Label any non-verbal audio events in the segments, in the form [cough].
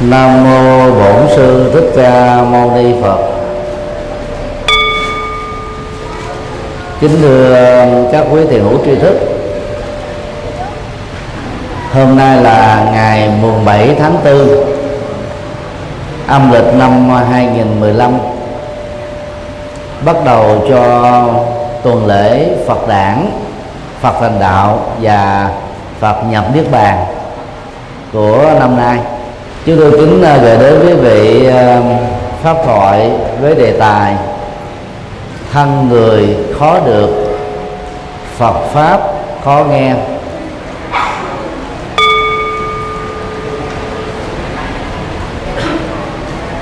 nam mô bổn sư thích ca mâu ni phật. Kính thưa các quý thiền hữu tri thức, hôm nay là ngày mùng 7 tháng 4 âm lịch năm 2015 bắt đầu cho tuần lễ Phật đản, Phật thành đạo và Phật nhập niết bàn của năm nay chúng tôi kính à, gửi đến quý vị à, pháp thoại với đề tài thân người khó được Phật pháp khó nghe.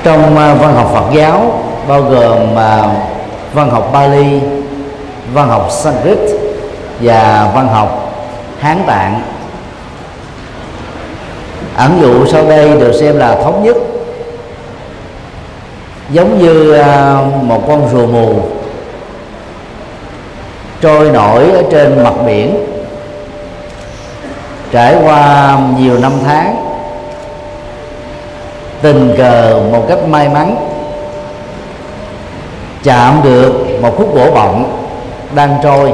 Trong à, văn học Phật giáo bao gồm văn học Bali, văn học Sanskrit và văn học Hán Tạng ẩn dụ sau đây được xem là thống nhất. Giống như à, một con rùa mù trôi nổi ở trên mặt biển, trải qua nhiều năm tháng, tình cờ một cách may mắn, chạm được một khúc gỗ bọng đang trôi,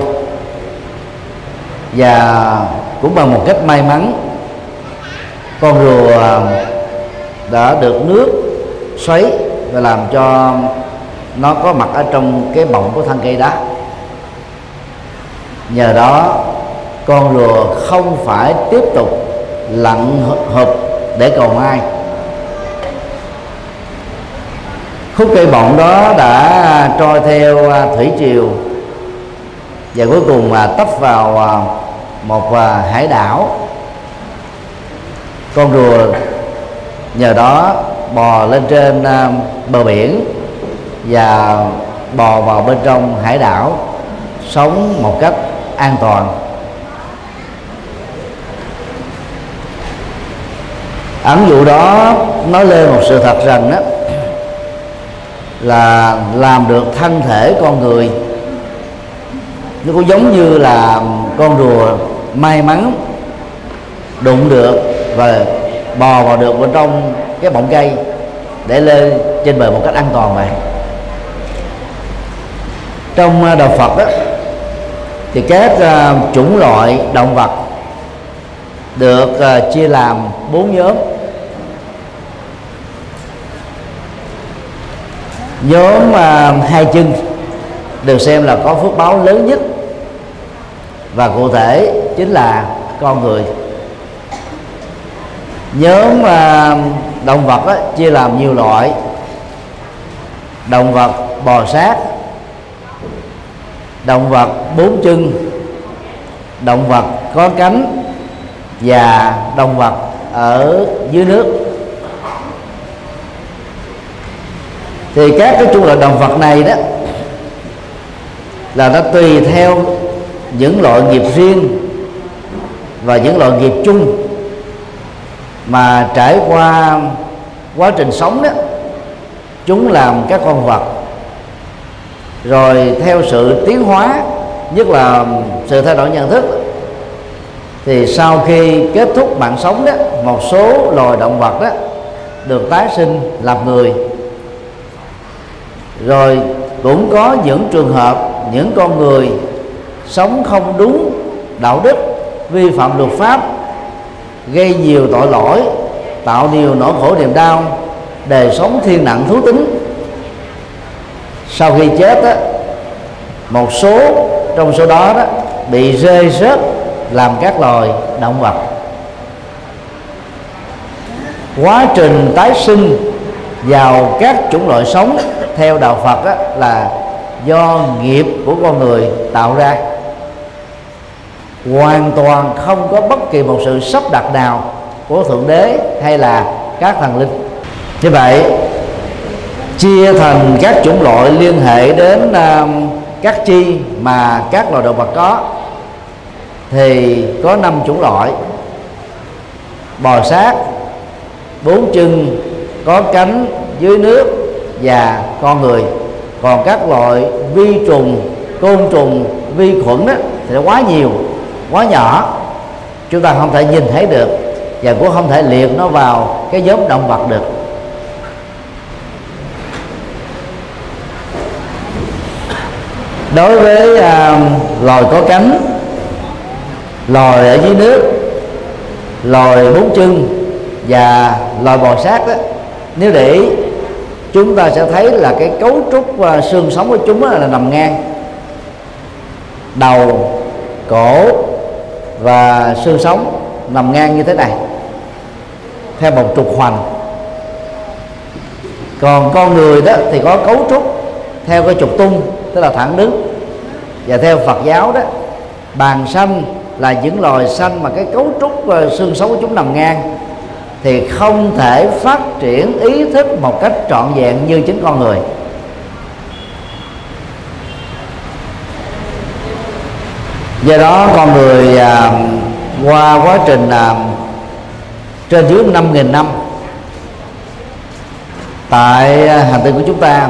và cũng bằng một cách may mắn con rùa à, đã được nước xoáy và làm cho nó có mặt ở trong cái bọng của thân cây đá. Nhờ đó, con rùa không phải tiếp tục lặn hợp để cầu mai. Khúc cây bọng đó đã trôi theo à, thủy triều và cuối cùng mà tấp vào à, một hải đảo con rùa, nhờ đó bò lên trên à, bờ biển và bò vào bên trong hải đảo sống một cách an toàn. Ẩn dụ đó nói lên một sự thật rằng đó là làm được thân thể con người, nó cũng giống như là con rùa may mắn đụng được và bò vào được bên trong cái bọng cây để lên trên bờ một cách an toàn vậy trong à, đạo Phật đó thì các uh, chủng loại động vật được uh, chia làm bốn nhóm. Nhóm uh, hai chân được xem là có phước báo lớn nhất và cụ thể chính là con người nhóm uh, động vật đó, chia làm nhiều loại. Động vật bò sát động vật bốn chân động vật có cánh và động vật ở dưới nước. Thì các cái chủng loại động vật này đó là nó tùy theo những loại nghiệp riêng và những loại nghiệp chung mà trải qua quá trình sống đó, chúng làm các con vật. Rồi theo sự tiến hóa, nhất là sự thay đổi nhận thức, thì sau khi kết thúc mạng sống đó, một số loài động vật đó được tái sinh làm người. Rồi cũng có những trường hợp những con người sống không đúng đạo đức, vi phạm luật pháp gây nhiều tội lỗi tạo nhiều nỗi khổ niềm đau đời sống thiên nặng thú tính. Sau khi chết á, một số trong số đó, đó bị rơi rớt làm các loài động vật. Quá trình tái sinh vào các chủng loại sống theo đạo Phật á, là do nghiệp của con người tạo ra hoàn toàn không có bất kỳ một sự sắp đặt nào của thượng đế hay là các thần linh. Như vậy chia thành các chủng loại liên hệ đến uh, các chi mà các loài động vật có thì có năm chủng loại. Bò sát bốn chân có cánh dưới nước và con người. Còn các loại vi trùng côn trùng vi khuẩn đó thì quá nhiều quá nhỏ. Chúng ta không thể nhìn thấy được và cũng không thể liệt nó vào cái nhóm động vật được. Đối với à, loài có cánh loài ở dưới nước loài bốn chân và loài bò sát đó nếu để ý chúng ta sẽ thấy là cái cấu trúc và xương sống của chúng là nằm ngang. Đầu cổ và xương sống nằm ngang như thế này, theo một trục hoành. Còn con người đó thì có cấu trúc theo cái trục tung, tức là thẳng đứng. Và theo Phật giáo đó, bàn xanh là những loài xanh mà cái cấu trúc và xương sống của chúng nằm ngang, thì không thể phát triển ý thức một cách trọn vẹn như chính con người. Do đó con người à, qua quá trình à, trên dưới 5.000 năm tại à, hành tinh của chúng ta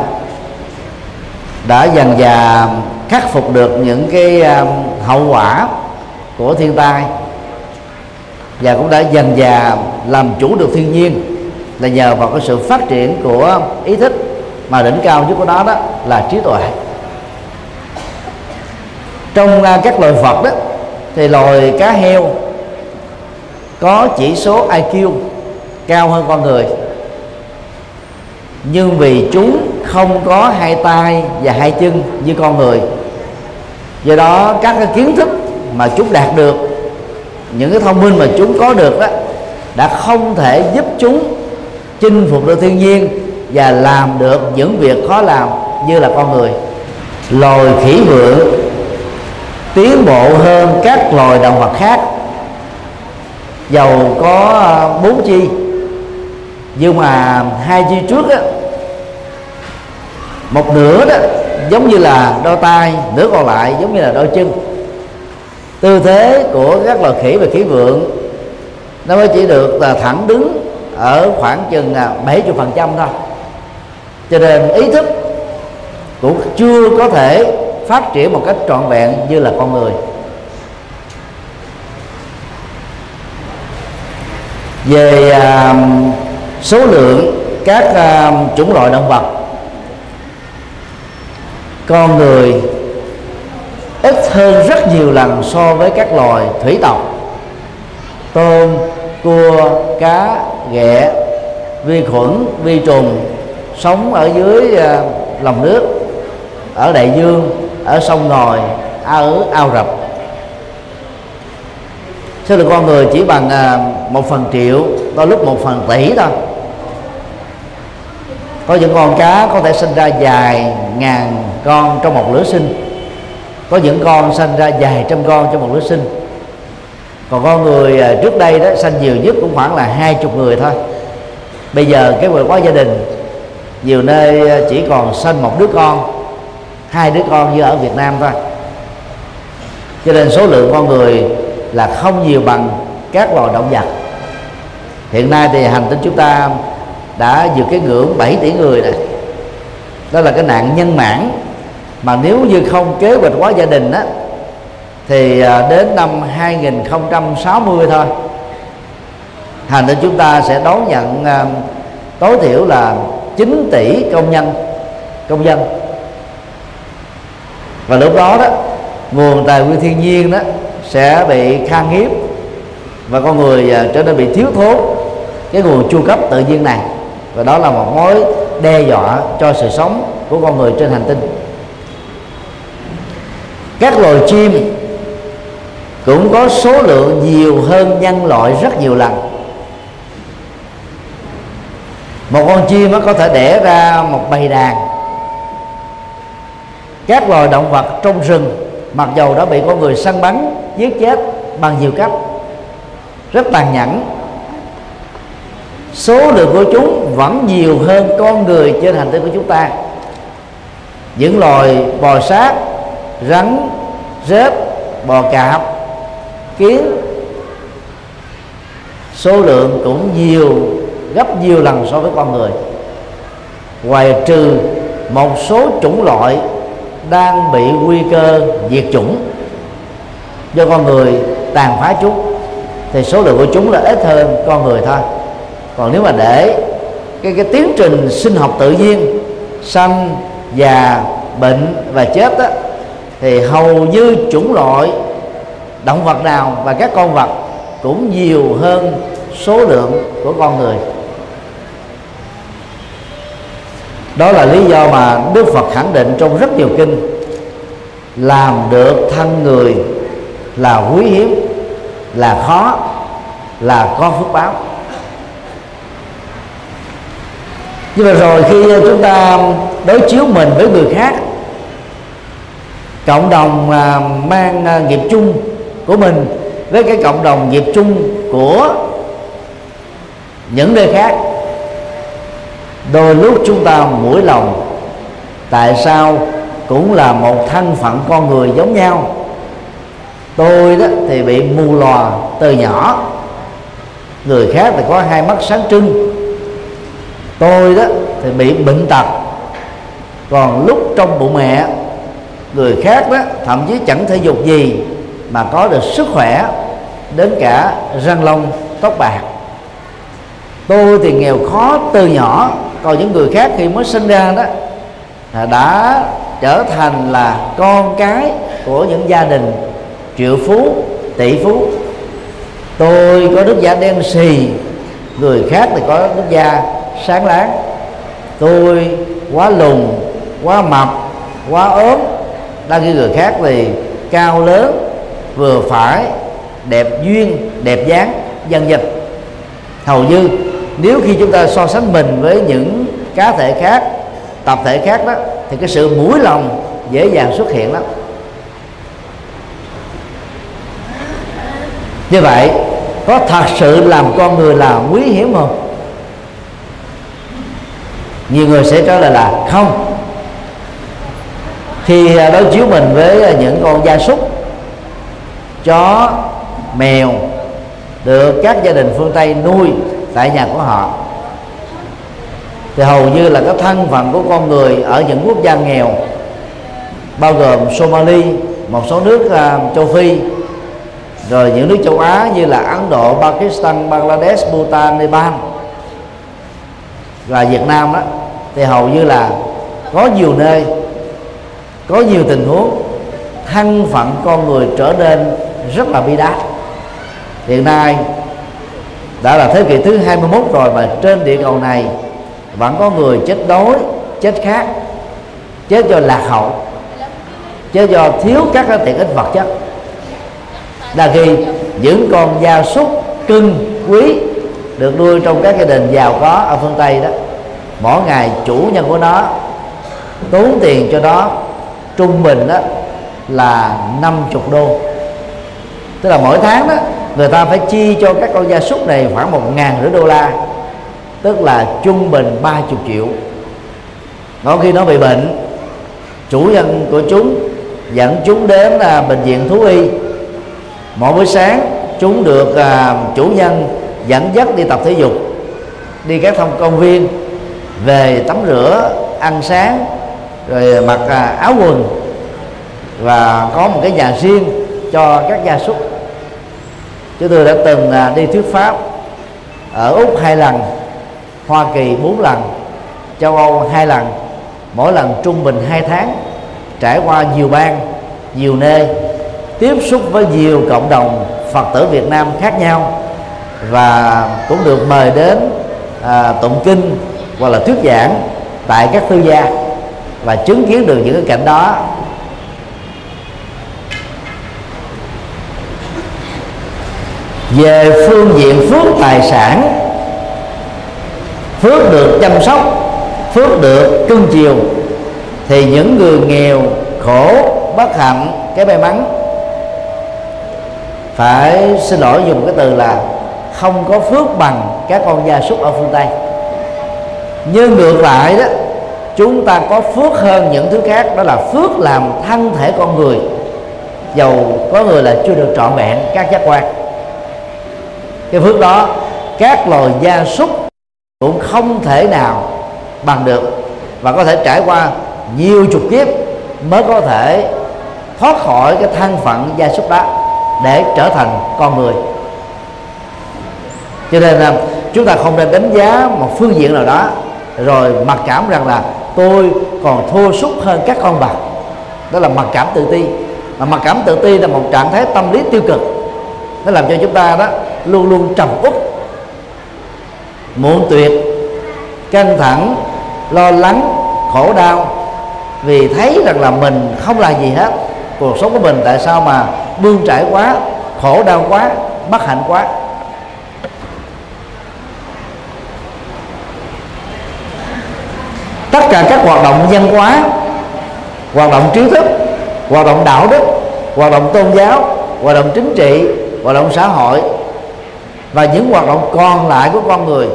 đã dần dà khắc phục được những cái à, hậu quả của thiên tai và cũng đã dần dà làm chủ được thiên nhiên là nhờ vào cái sự phát triển của ý thức mà đỉnh cao nhất của nó đó là trí tuệ trong uh, các loài vật đó thì loài cá heo có chỉ số IQ cao hơn con người. Nhưng vì chúng không có hai tay và hai chân như con người do đó các cái kiến thức mà chúng đạt được những cái thông minh mà chúng có được đó đã không thể giúp chúng chinh phục được thiên nhiên và làm được những việc khó làm như là con người. Loài khỉ vượng tiến bộ hơn các loài động vật khác. Dầu có ờ, bốn chi. Nhưng mà hai chi trước á, một nửa đó giống như là đôi tay nửa còn lại giống như là đôi chân. Tư thế của các loài khỉ và khỉ vượng nó mới chỉ được là thẳng đứng ở khoảng chừng à, 70 phần trăm thôi. Cho nên ý thức cũng chưa có thể phát triển một cách trọn vẹn như là con người. Về à, số lượng các à, chủng loại động vật con người ít hơn rất nhiều lần so với các loài thủy tộc tôm cua cá ghẹ vi khuẩn vi trùng sống ở dưới à, lòng nước ở đại dương ở sông ngòi ở ao rập. Số lượng con người chỉ bằng à, một phần triệu, đôi lúc một phần tỷ thôi. Có những con cá có thể sinh ra dài ngàn con trong một lứa sinh. Có những con sinh ra dài trăm con trong một lứa sinh. Còn con người à, trước đây đó, sinh nhiều nhất cũng khoảng là hai chục người thôi. Bây giờ cái người quá gia đình, nhiều nơi à, chỉ còn sinh một đứa con hai đứa con như ở Việt Nam thôi. Cho nên số lượng con người là không nhiều bằng các loài động vật. Hiện nay thì hành tinh chúng ta đã vượt cái ngưỡng 7 tỷ người này đó là cái nạn nhân mãn. Mà nếu như không kế hoạch hóa gia đình á, thì à, đến năm 2060 thôi, hành tinh chúng ta sẽ đón nhận à, tối thiểu là 9 tỷ công nhân, công dân và lúc đó đó, nguồn tài nguyên thiên nhiên đó sẽ bị khan hiếm. Và con người à, trở nên bị thiếu thốn cái nguồn chu cấp tự nhiên này. Và đó là một mối đe dọa cho sự sống của con người trên hành tinh. Các loài chim cũng có số lượng nhiều hơn nhân loại rất nhiều lần. Một con chim nó có thể đẻ ra một bầy đàn các loài động vật trong rừng, mặc dầu đã bị con người săn bắn, giết chết bằng nhiều cách. Rất tàn nhẫn. Số lượng của chúng vẫn nhiều hơn con người trên hành tinh của chúng ta. Những loài bò sát, rắn, rết, bò cạp, kiến, số lượng cũng nhiều, gấp nhiều lần so với con người. Ngoài trừ một số chủng loại đang bị nguy cơ diệt chủng. Do con người tàn phá chúng thì số lượng của chúng là ít hơn con người thôi. Còn nếu mà để cái cái tiến trình sinh học tự nhiên sanh già bệnh và chết đó, thì hầu như chủng loại động vật nào và các con vật cũng nhiều hơn số lượng của con người. Đó là lý do mà đức phật khẳng định trong rất nhiều kinh, làm được thân người là quý hiếm, là khó, là có phước báo. Nhưng mà rồi khi chúng ta đối chiếu mình với người khác, cộng đồng à, mang à, nghiệp chung của mình với cái cộng đồng nghiệp chung của những nơi khác đôi lúc chúng ta mũi lòng. Tại sao cũng là một thân phận con người giống nhau? Tôi đó thì bị mù lòa từ nhỏ. Người khác thì có hai mắt sáng trưng. Tôi đó thì bị bệnh tật. Còn lúc trong bụng mẹ, người khác đó thậm chí chẳng thể dục gì mà có được sức khỏe, đến cả răng long tóc bạc tôi thì nghèo khó từ nhỏ, còn những người khác khi mới sinh ra đó. Đã trở thành là con cái của những gia đình triệu phú, tỷ phú. Tôi có đức da đen xì, người khác thì có đức da sáng láng. Tôi quá lùn, quá mập, quá ốm. Đang khi người khác thì cao lớn, vừa phải, đẹp duyên, đẹp dáng, dân dịch hầu như nếu khi chúng ta so sánh mình với những cá thể khác, tập thể khác đó, thì cái sự mũi lòng dễ dàng xuất hiện lắm. Như vậy, có thật sự làm con người là quý hiếm không? Nhiều người sẽ trả lời là không. Khi à, đối chiếu mình với à, những con gia súc, chó, mèo được các gia đình phương tây nuôi tại nhà của họ. Thì hầu như là cái thân phận của con người ở những quốc gia nghèo bao gồm Somali một số nước uh, châu Phi rồi những nước châu Á như là Ấn Độ, Pakistan, Bangladesh, Bhutan, Nepal và Việt Nam đó thì hầu như là có nhiều nơi có nhiều tình huống thân phận con người trở nên rất là bi đát. Hiện nay đã là thế kỷ thứ 21 rồi mà trên địa cầu này vẫn có người chết đói, chết khác chết do lạc hậu, chết do thiếu các cái tiện ích vật chất. Là khi những con gia súc cưng quý được nuôi trong các gia đình giàu có ở phương tây đó, mỗi ngày chủ nhân của nó tốn tiền cho nó trung bình đó là 50 đô. Tức là mỗi tháng đó người ta phải chi cho các con gia súc này khoảng một ngàn rưỡi đô la tức là trung bình 30 triệu. Có khi nó bị bệnh chủ nhân của chúng dẫn chúng đến là bệnh viện thú y. Mỗi buổi sáng chúng được à, chủ nhân dẫn dắt đi tập thể dục đi các thông công viên về tắm rửa ăn sáng rồi mặc à, áo quần. Và có một cái nhà riêng cho các gia súc chúng tôi đã từng à, đi thuyết pháp ở úc hai lần hoa kỳ bốn lần châu âu hai lần mỗi lần trung bình hai tháng trải qua nhiều bang nhiều nơi tiếp xúc với nhiều cộng đồng phật tử việt nam khác nhau và cũng được mời đến à, tụng kinh hoặc là thuyết giảng tại các tư gia và chứng kiến được những cái cảnh đó. Về phương diện phước tài sản, phước được chăm sóc, phước được cưng chiều, thì những người nghèo, khổ, bất hạnh, cái may mắn, phải xin lỗi dùng cái từ là không có phước bằng các con gia súc ở phương tây. Nhưng ngược lại đó, chúng ta có phước hơn những thứ khác, đó là phước làm thân thể con người. Dầu có người là chưa được trọn vẹn, các giác quan cái phước đó, các loài gia súc cũng không thể nào bằng được và có thể trải qua nhiều chục kiếp mới có thể thoát khỏi cái thân phận gia súc đó để trở thành con người. Cho nên là chúng ta không nên đánh giá một phương diện nào đó, rồi mặc cảm rằng là tôi còn thua sút hơn các con vật đó là mặc cảm tự ti. Mà mặc cảm tự ti là một trạng thái tâm lý tiêu cực. Nó làm cho chúng ta đó luôn luôn trầm uất. Muộn tuyệt, căng thẳng, lo lắng, khổ đau, vì thấy rằng là mình không là gì hết. Cuộc sống của mình tại sao mà bươn trải quá, khổ đau quá, bất hạnh quá? Tất cả các hoạt động văn hóa, hoạt động trí thức, hoạt động đạo đức, hoạt động tôn giáo, hoạt động chính trị, hoạt động xã hội và những hoạt động còn lại của con người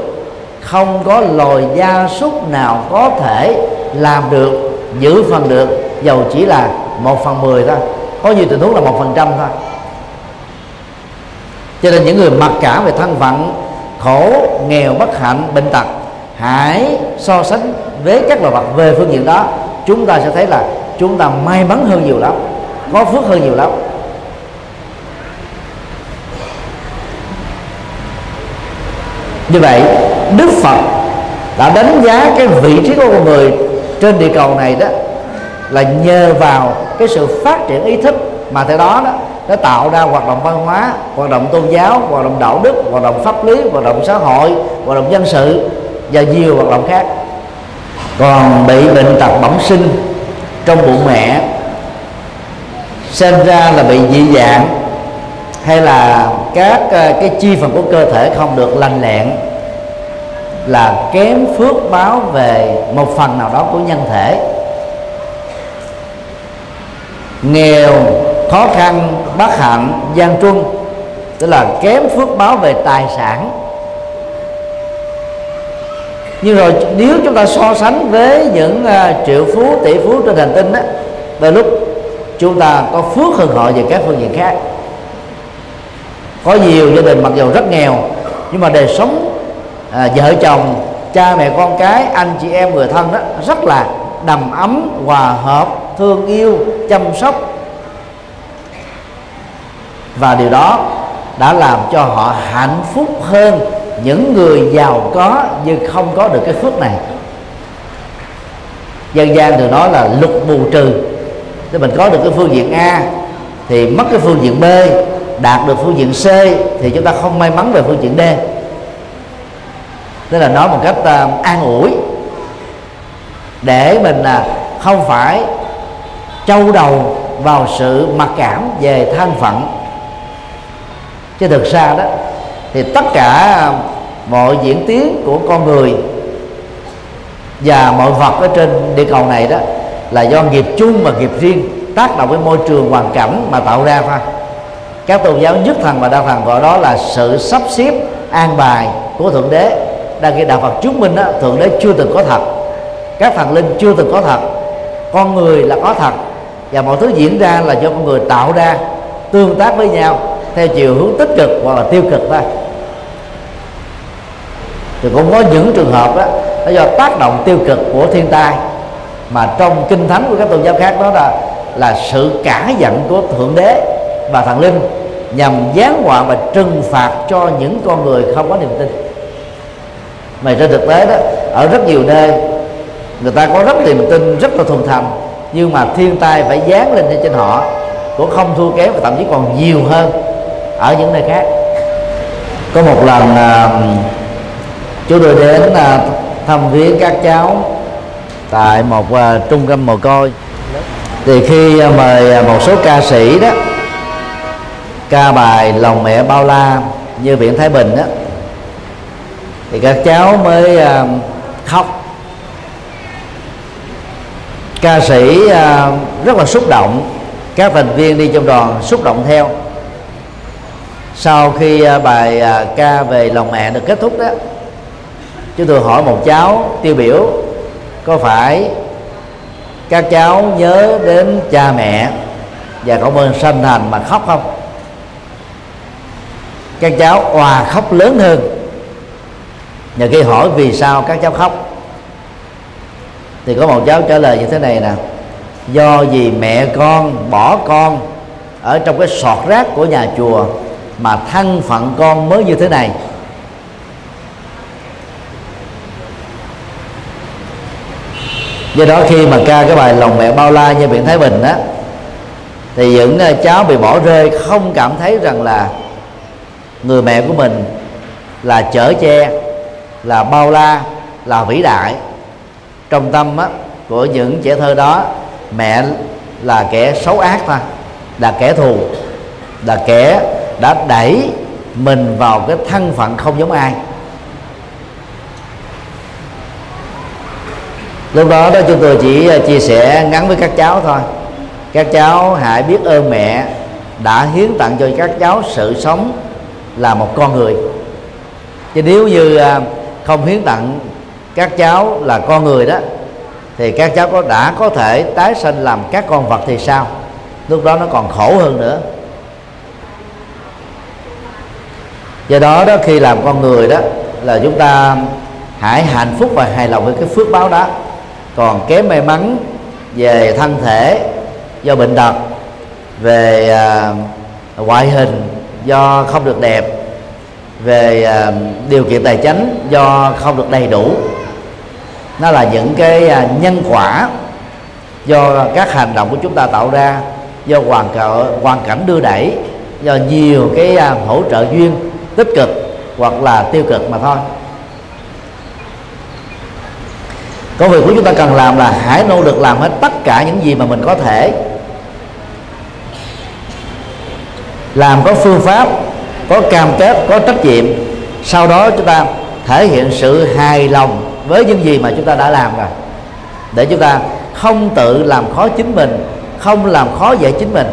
không có loài gia súc nào có thể làm được, giữ phần được, dầu chỉ là một phần mười thôi. Có nhiều tình huống là một phần trăm thôi. Cho nên những người mặc cảm về thân phận, khổ, nghèo, bất hạnh, bệnh tật, hãy so sánh với các loài vật về phương diện đó. Chúng ta sẽ thấy là chúng ta may mắn hơn nhiều lắm, có phước hơn nhiều lắm. Như vậy, đức phật đã đánh giá cái vị trí của con người trên địa cầu này đó là nhờ vào cái sự phát triển ý thức mà theo đó đó, nó tạo ra hoạt động văn hóa, hoạt động tôn giáo, hoạt động đạo đức, hoạt động pháp lý, hoạt động xã hội, hoạt động dân sự và nhiều hoạt động khác. Còn bị bệnh tật bẩm sinh trong bụng mẹ sinh ra là bị dị dạng hay là các ờ, cái chi phần của cơ thể không được lành lẹn là kém phước báo về một phần nào đó của nhân thể. Nghèo khó khăn bất hạnh gian truân tức là kém phước báo về tài sản. Nhưng rồi nếu chúng ta so sánh với những uh, triệu phú tỷ phú trên hành tinh đó đôi lúc chúng ta có phước hơn họ về các phương diện khác có nhiều gia đình mặc dù rất nghèo nhưng mà đời sống à, vợ chồng cha mẹ con cái anh chị em người thân đó rất là đầm ấm hòa hợp thương yêu chăm sóc. Và điều đó đã làm cho họ hạnh phúc hơn những người giàu có nhưng không có được cái phước này. Dân gian thường nói là lục bù trừ. Thì mình có được cái phương diện A thì mất cái phương diện B đạt được phương diện C thì chúng ta không may mắn về phương diện D. Tức là nói một cách uh, an ủi. Để mình uh, không phải trâu đầu vào sự mặc cảm về thân phận. Chứ thực ra đó thì tất cả mọi diễn tiến của con người và mọi vật ở trên địa cầu này đó là do nghiệp chung và nghiệp riêng tác động với môi trường hoàn cảnh mà tạo ra thôi các tôn giáo nhất thần và đa thần gọi đó là sự sắp xếp an bài của thượng đế. Đang khi đạo phật chứng minh đó, thượng đế chưa từng có thật. Các thần linh chưa từng có thật. Con người là có thật. Và mọi thứ diễn ra là do con người tạo ra tương tác với nhau theo chiều hướng tích cực hoặc là tiêu cực thôi. Thì cũng có những trường hợp đó là do tác động tiêu cực của thiên tai. Mà trong kinh thánh của các tôn giáo khác đó là là sự cả giận của thượng đế và thần linh nhằm giáng họa và trừng phạt cho những con người không có niềm tin. Mà trên thực tế đó ở rất nhiều nơi người ta có rất niềm tin rất là thuần thành nhưng mà thiên tai phải giáng lên trên họ cũng không thua kém và thậm chí còn nhiều hơn ở những nơi khác. Có một lần à, chúng tôi đến à, thăm viếng các cháu tại một à, trung tâm mồ côi. Thì khi à, mời à, một số ca sĩ đó ca bài lòng mẹ bao la như viện thái bình đó thì các cháu mới à, khóc. Ca sĩ à, rất là xúc động. Các thành viên đi trong đoàn xúc động theo. Sau khi à, bài ca về lòng mẹ được kết thúc đó chúng tôi hỏi một cháu tiêu biểu có phải các cháu nhớ đến cha mẹ và cảm ơn sanh thành mà khóc không? các cháu hòa khóc lớn hơn. Và khi hỏi vì sao các cháu khóc, thì có một cháu trả lời như thế này nè. Do vì mẹ con bỏ con ở trong cái sọt rác của nhà chùa mà thân phận con mới như thế này. Do đó khi mà ca cái bài lòng mẹ bao la như biển thái bình đó thì những ờ, cháu bị bỏ rơi không cảm thấy rằng là người mẹ của mình là chở che là bao la là vĩ đại. Trong tâm á, của những trẻ thơ đó mẹ là kẻ xấu ác thôi là kẻ thù là kẻ đã đẩy mình vào cái thân phận không giống ai. Lúc đó đó chúng tôi chỉ à, chia sẻ ngắn với các cháu thôi. Các cháu hãy biết ơn mẹ đã hiến tặng cho các cháu sự sống là một con người. Chứ nếu như à, không hiến tặng các cháu là con người đó thì các cháu có đã có thể tái sinh làm các con vật thì sao? Lúc đó nó còn khổ hơn nữa. Do đó đó khi làm con người đó là chúng ta hãy hạnh phúc và hài lòng với cái phước báo đó. Còn kém may mắn về thân thể do bệnh tật về à, ngoại hình do không được đẹp, về à, điều kiện tài chính do không được đầy đủ. Nó là những cái à, nhân quả do các hành động của chúng ta tạo ra, do hoàn cảnh hoàn cảnh đưa đẩy, do nhiều cái à, hỗ trợ duyên tích cực hoặc là tiêu cực mà thôi. Công việc của chúng ta cần làm là hãy nỗ lực làm hết tất cả những gì mà mình có thể. Làm có phương pháp, có cam kết, có trách nhiệm. Sau đó chúng ta thể hiện sự hài lòng với những gì mà chúng ta đã làm rồi. Để chúng ta không tự làm khó chính mình, không làm khó dễ chính mình.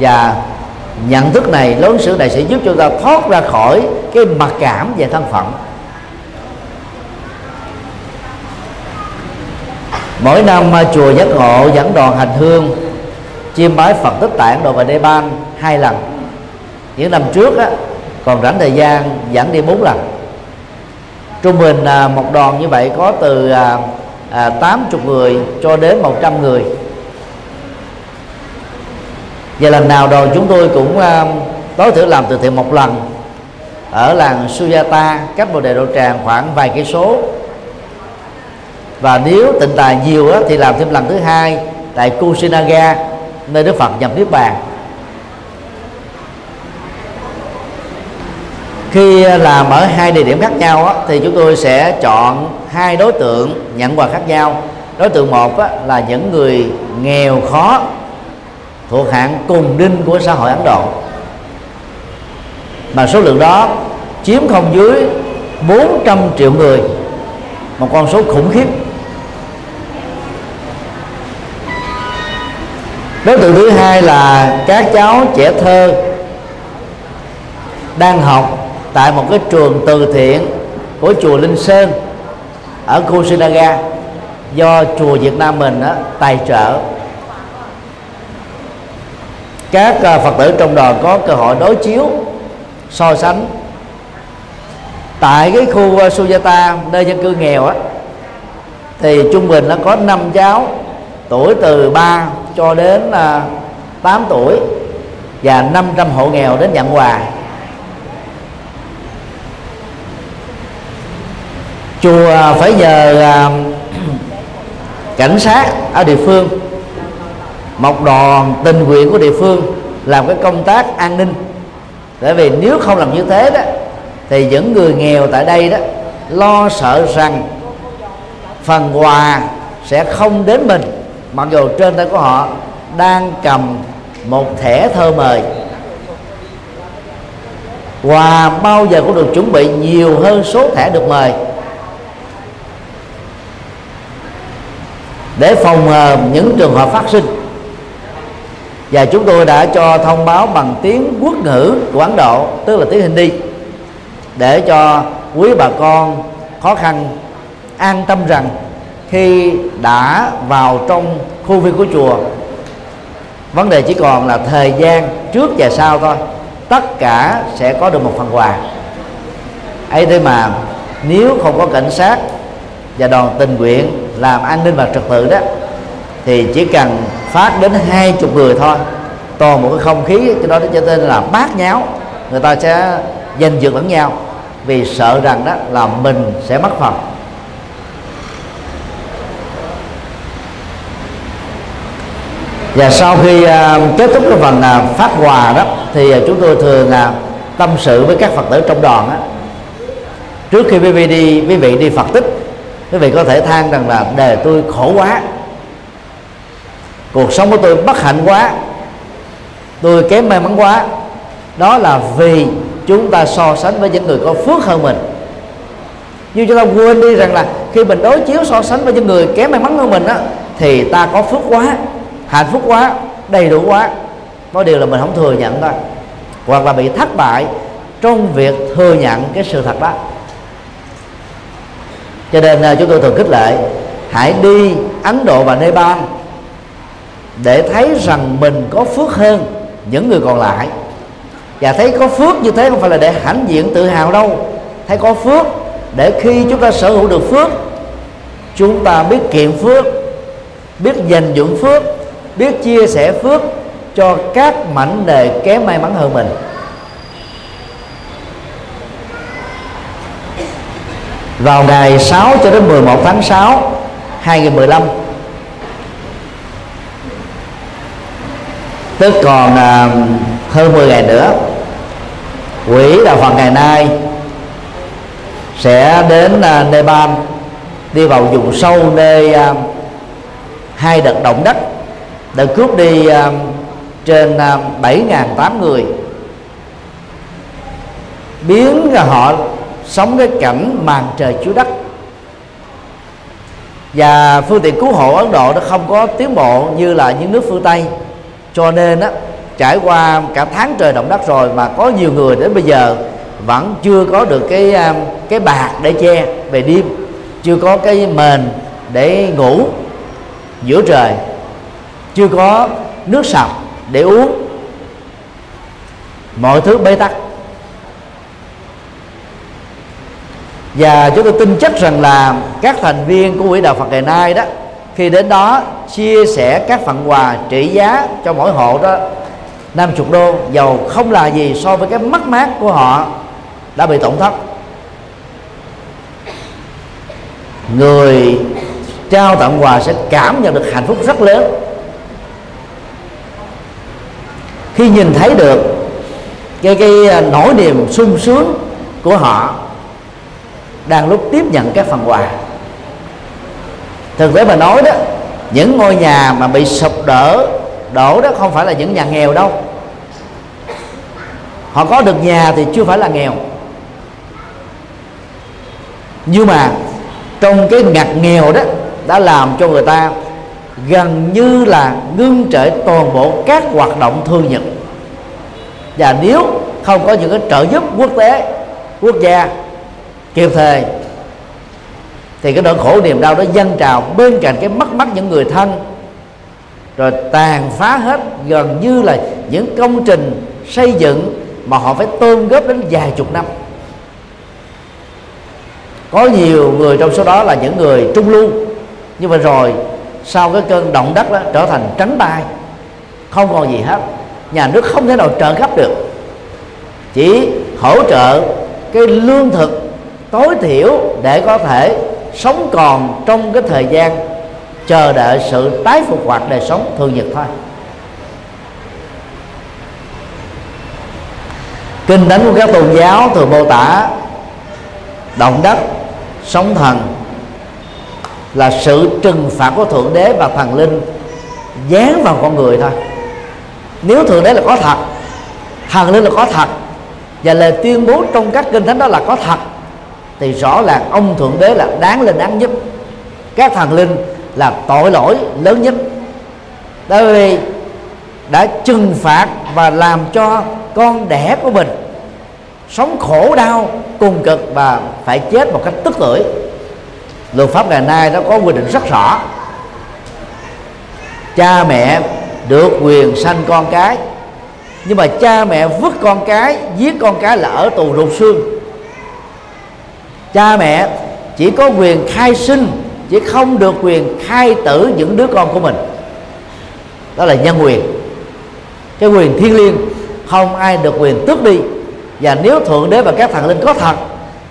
Và nhận thức này, lớn sự này sẽ giúp chúng ta thoát ra khỏi cái mặc cảm về thân phận. Mỗi năm à, chùa giác ngộ dẫn đoàn hành hương chiêm bái phật tích tạng đồ và đê ban hai lần. Những năm trước á, còn rảnh thời gian dẫn đi bốn lần. Trung bình à, một đoàn như vậy có từ à, à, 80 người cho đến 100 người. Và lần nào đoàn chúng tôi cũng à, tối thiểu làm từ thiện một lần. Ở làng Suyata cách bồ đề độ tràng khoảng vài cây số. Và nếu tịnh tài nhiều á, thì làm thêm lần thứ hai tại Kusinaga nơi Đức Phật nhập niết bàn. Khi làm ở hai địa điểm khác nhau á, thì chúng tôi sẽ chọn hai đối tượng nhận quà khác nhau. Đối tượng một á, là những người nghèo khó thuộc hạng cùng đinh của xã hội Ấn Độ. Mà số lượng đó chiếm không dưới 400 triệu người một con số khủng khiếp. Đối tượng thứ hai là các cháu trẻ thơ đang học tại một cái trường từ thiện của chùa Linh Sơn ở Kusinaga do chùa Việt Nam mình đó, tài trợ. Các à, Phật tử trong đoàn có cơ hội đối chiếu so sánh. Tại cái khu à, Sujata nơi dân cư nghèo á thì trung bình nó có 5 cháu tuổi từ 3 cho đến à, uh, 8 tuổi và 500 hộ nghèo đến nhận quà chùa à, phải nhờ à, [clears throat] cảnh sát ở địa phương một đoàn tình nguyện của địa phương làm cái công tác an ninh. Bởi vì nếu không làm như thế đó thì những người nghèo tại đây đó lo sợ rằng phần quà sẽ không đến mình mặc dù trên tay của họ đang cầm một thẻ thơ mời. Quà bao giờ cũng được chuẩn bị nhiều hơn số thẻ được mời. Để phòng ngừa những trường hợp phát sinh. Và chúng tôi đã cho thông báo bằng tiếng quốc ngữ của Ấn Độ, tức là tiếng Hindi, để cho quý bà con khó khăn an tâm rằng khi đã vào trong khu viên của chùa. Vấn đề chỉ còn là thời gian trước và sau thôi. Tất cả sẽ có được một phần quà. Ấy thế mà nếu không có cảnh sát và đoàn tình nguyện làm an ninh và trật tự đó, thì chỉ cần phát đến hai chục người thôi, toàn một cái không khí cho đó cho nên là bát nháo, người ta sẽ giành giật lẫn nhau vì sợ rằng đó là mình sẽ mất phần. Và sau khi uh, kết thúc cái phần uh, phát quà đó thì uh, chúng tôi thường uh, tâm sự với các phật tử trong đoàn á. Trước khi quý vị đi quý vị đi phật tích quý vị có thể than rằng là đời tôi khổ quá. Cuộc sống của tôi bất hạnh quá. Tôi kém may mắn quá. Đó là vì chúng ta so sánh với những người có phước hơn mình. Nhưng chúng ta quên đi rằng là khi mình đối chiếu so sánh với những người kém may mắn hơn mình á thì ta có phước quá hạnh phúc quá, đầy đủ quá. Có điều là mình không thừa nhận thôi. Hoặc là bị thất bại trong việc thừa nhận cái sự thật đó. Cho nên à, chúng tôi thường khích lệ, hãy đi Ấn Độ và Nepal để thấy rằng mình có phước hơn những người còn lại. Và thấy có phước như thế không phải là để hãnh diện tự hào đâu. Thấy có phước để khi chúng ta sở hữu được phước, chúng ta biết kiện phước, biết dành dụng phước biết chia sẻ phước cho các mảnh đề kém may mắn hơn mình. Vào ngày 6 cho đến 11 tháng 6 2015 tức còn à, hơn 10 ngày nữa quỹ đạo Phật ngày nay sẽ đến à, Nepal đi vào vùng sâu nơi à, hai đợt động đất đã cướp đi uh, trên à, uh, 7.800 người. Biến họ sống cái cảnh màn trời chúa đất. Và phương tiện cứu hộ Ấn Độ nó không có tiến bộ như là những nước phương Tây. Cho nên á trải qua cả tháng trời động đất rồi mà có nhiều người đến bây giờ vẫn chưa có được cái à, cái bạc để che về đêm. Chưa có cái mền để ngủ giữa trời chưa có nước sạch để uống. Mọi thứ bế tắc. Và chúng tôi tin chắc rằng là các thành viên của quỹ đạo Phật ngày nay đó, khi đến đó chia sẻ các phần quà trị giá cho mỗi hộ đó 50 đô, dầu không là gì so với cái mất mát của họ đã bị tổn thất. Người trao tặng quà sẽ cảm nhận được hạnh phúc rất lớn. Khi nhìn thấy được cái cái à, nỗi niềm sung sướng của họ đang lúc tiếp nhận các phần quà. Thực tế mà nói đó, những ngôi nhà mà bị sụp đổ đổ đó không phải là những nhà nghèo đâu. Họ có được nhà thì chưa phải là nghèo. Nhưng mà trong cái ngặt nghèo đó đã làm cho người ta gần như là ngưng trệ toàn bộ các hoạt động thương nhật. Và nếu không có những cái trợ giúp quốc tế, quốc gia kịp thời, thì cái nỗi khổ niềm đau đó dâng trào bên cạnh cái mất mắt những người thân. Rồi tàn phá hết gần như là những công trình xây dựng mà họ phải tôn góp đến vài chục năm. Có nhiều người trong số đó là những người trung lưu. Nhưng mà rồi sau cái cơn động đất đó trở thành trắng tay không còn gì hết. Nhà nước không thể nào trợ cấp được. Chỉ hỗ trợ cái lương thực tối thiểu để có thể sống còn trong cái thời gian chờ đợi sự tái phục hoạt đời sống thường nhật thôi. Kinh thánh của các tôn giáo thường mô tả, động đất sóng thần là sự trừng phạt của thượng đế và thần linh dán vào con người thôi. Nếu thượng đế là có thật, thần linh là có thật, và lời tuyên bố trong các kinh thánh đó là có thật, thì rõ ràng ông thượng đế là đáng lên đáng nhất các thần linh là tội lỗi lớn nhất. Bởi vì đã trừng phạt và làm cho con đẻ của mình sống khổ đau, cùng cực và phải chết một cách tức lưỡi luật pháp ngày nay nó có quy định rất rõ. Cha mẹ được quyền sanh con cái, nhưng mà cha mẹ vứt con cái, giết con cái là ở tù ruột xương. Cha mẹ chỉ có quyền khai sinh chỉ không được quyền khai tử những đứa con của mình. Đó là nhân quyền. Cái quyền thiên liêng, không ai được quyền tước đi. Và nếu thượng đế và các thần linh có thật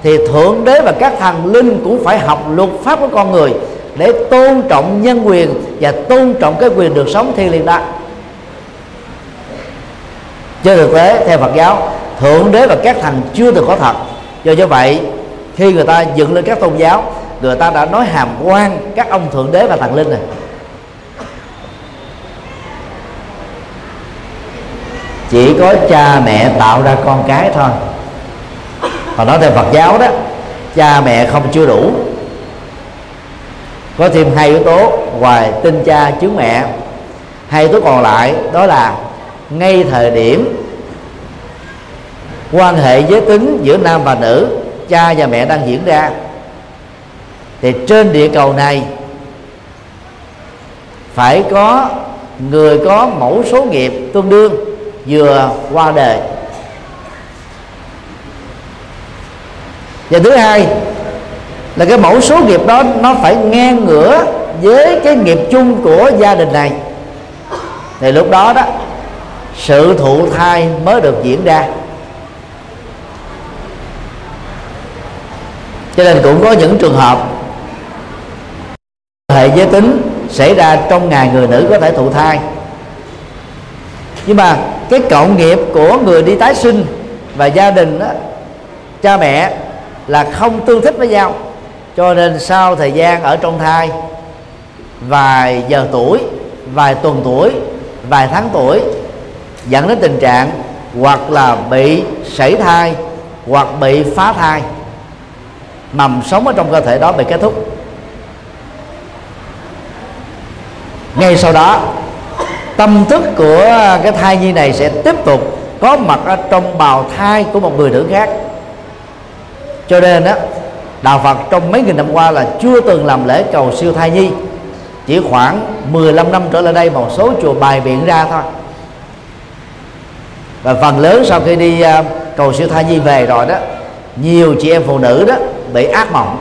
thì thượng đế và các thần linh cũng phải học luật pháp của con người để tôn trọng nhân quyền và tôn trọng cái quyền được sống thiêng liêng đó trên thực tế, theo Phật giáo, thượng đế và các thần chưa từng có thật. Do như vậy, khi người ta dựng lên các tôn giáo, người ta đã nói hàm quan các ông thượng đế và thần linh này. Chỉ có cha mẹ tạo ra con cái thôi còn nói theo Phật giáo đó, cha mẹ không chưa đủ. Có thêm hai yếu tố ngoài tinh cha chứng mẹ. Hai yếu tố còn lại đó là ngay thời điểm quan hệ giới tính giữa nam và nữ, cha và mẹ đang diễn ra, thì trên địa cầu này phải có người có mẫu số nghiệp tương đương vừa qua đời. Và thứ hai là cái mẫu số nghiệp đó nó phải ngang ngửa với cái nghiệp chung của gia đình này. Thì lúc đó đó sự thụ thai mới được diễn ra. Cho nên cũng có những trường hợp hệ giới tính xảy ra trong ngày người nữ có thể thụ thai. Nhưng mà cái cộng nghiệp của người đi tái sinh và gia đình đó, cha mẹ là không tương thích với nhau. Cho nên sau thời gian ở trong thai, vài giờ tuổi, vài tuần tuổi, vài tháng tuổi, dẫn đến tình trạng hoặc là bị sảy thai hoặc bị phá thai, mầm sống ở trong cơ thể đó bị kết thúc. Ngay sau đó, tâm thức của cái thai nhi này sẽ tiếp tục có mặt ở trong bào thai của một người nữ khác cho nên đó đạo Phật trong mấy nghìn năm qua là chưa từng làm lễ cầu siêu thai nhi. Chỉ khoảng 15 năm trở lại đây một số chùa bài biện ra thôi. Và phần lớn sau khi đi à, cầu siêu thai nhi về rồi đó, nhiều chị em phụ nữ đó bị ác mộng.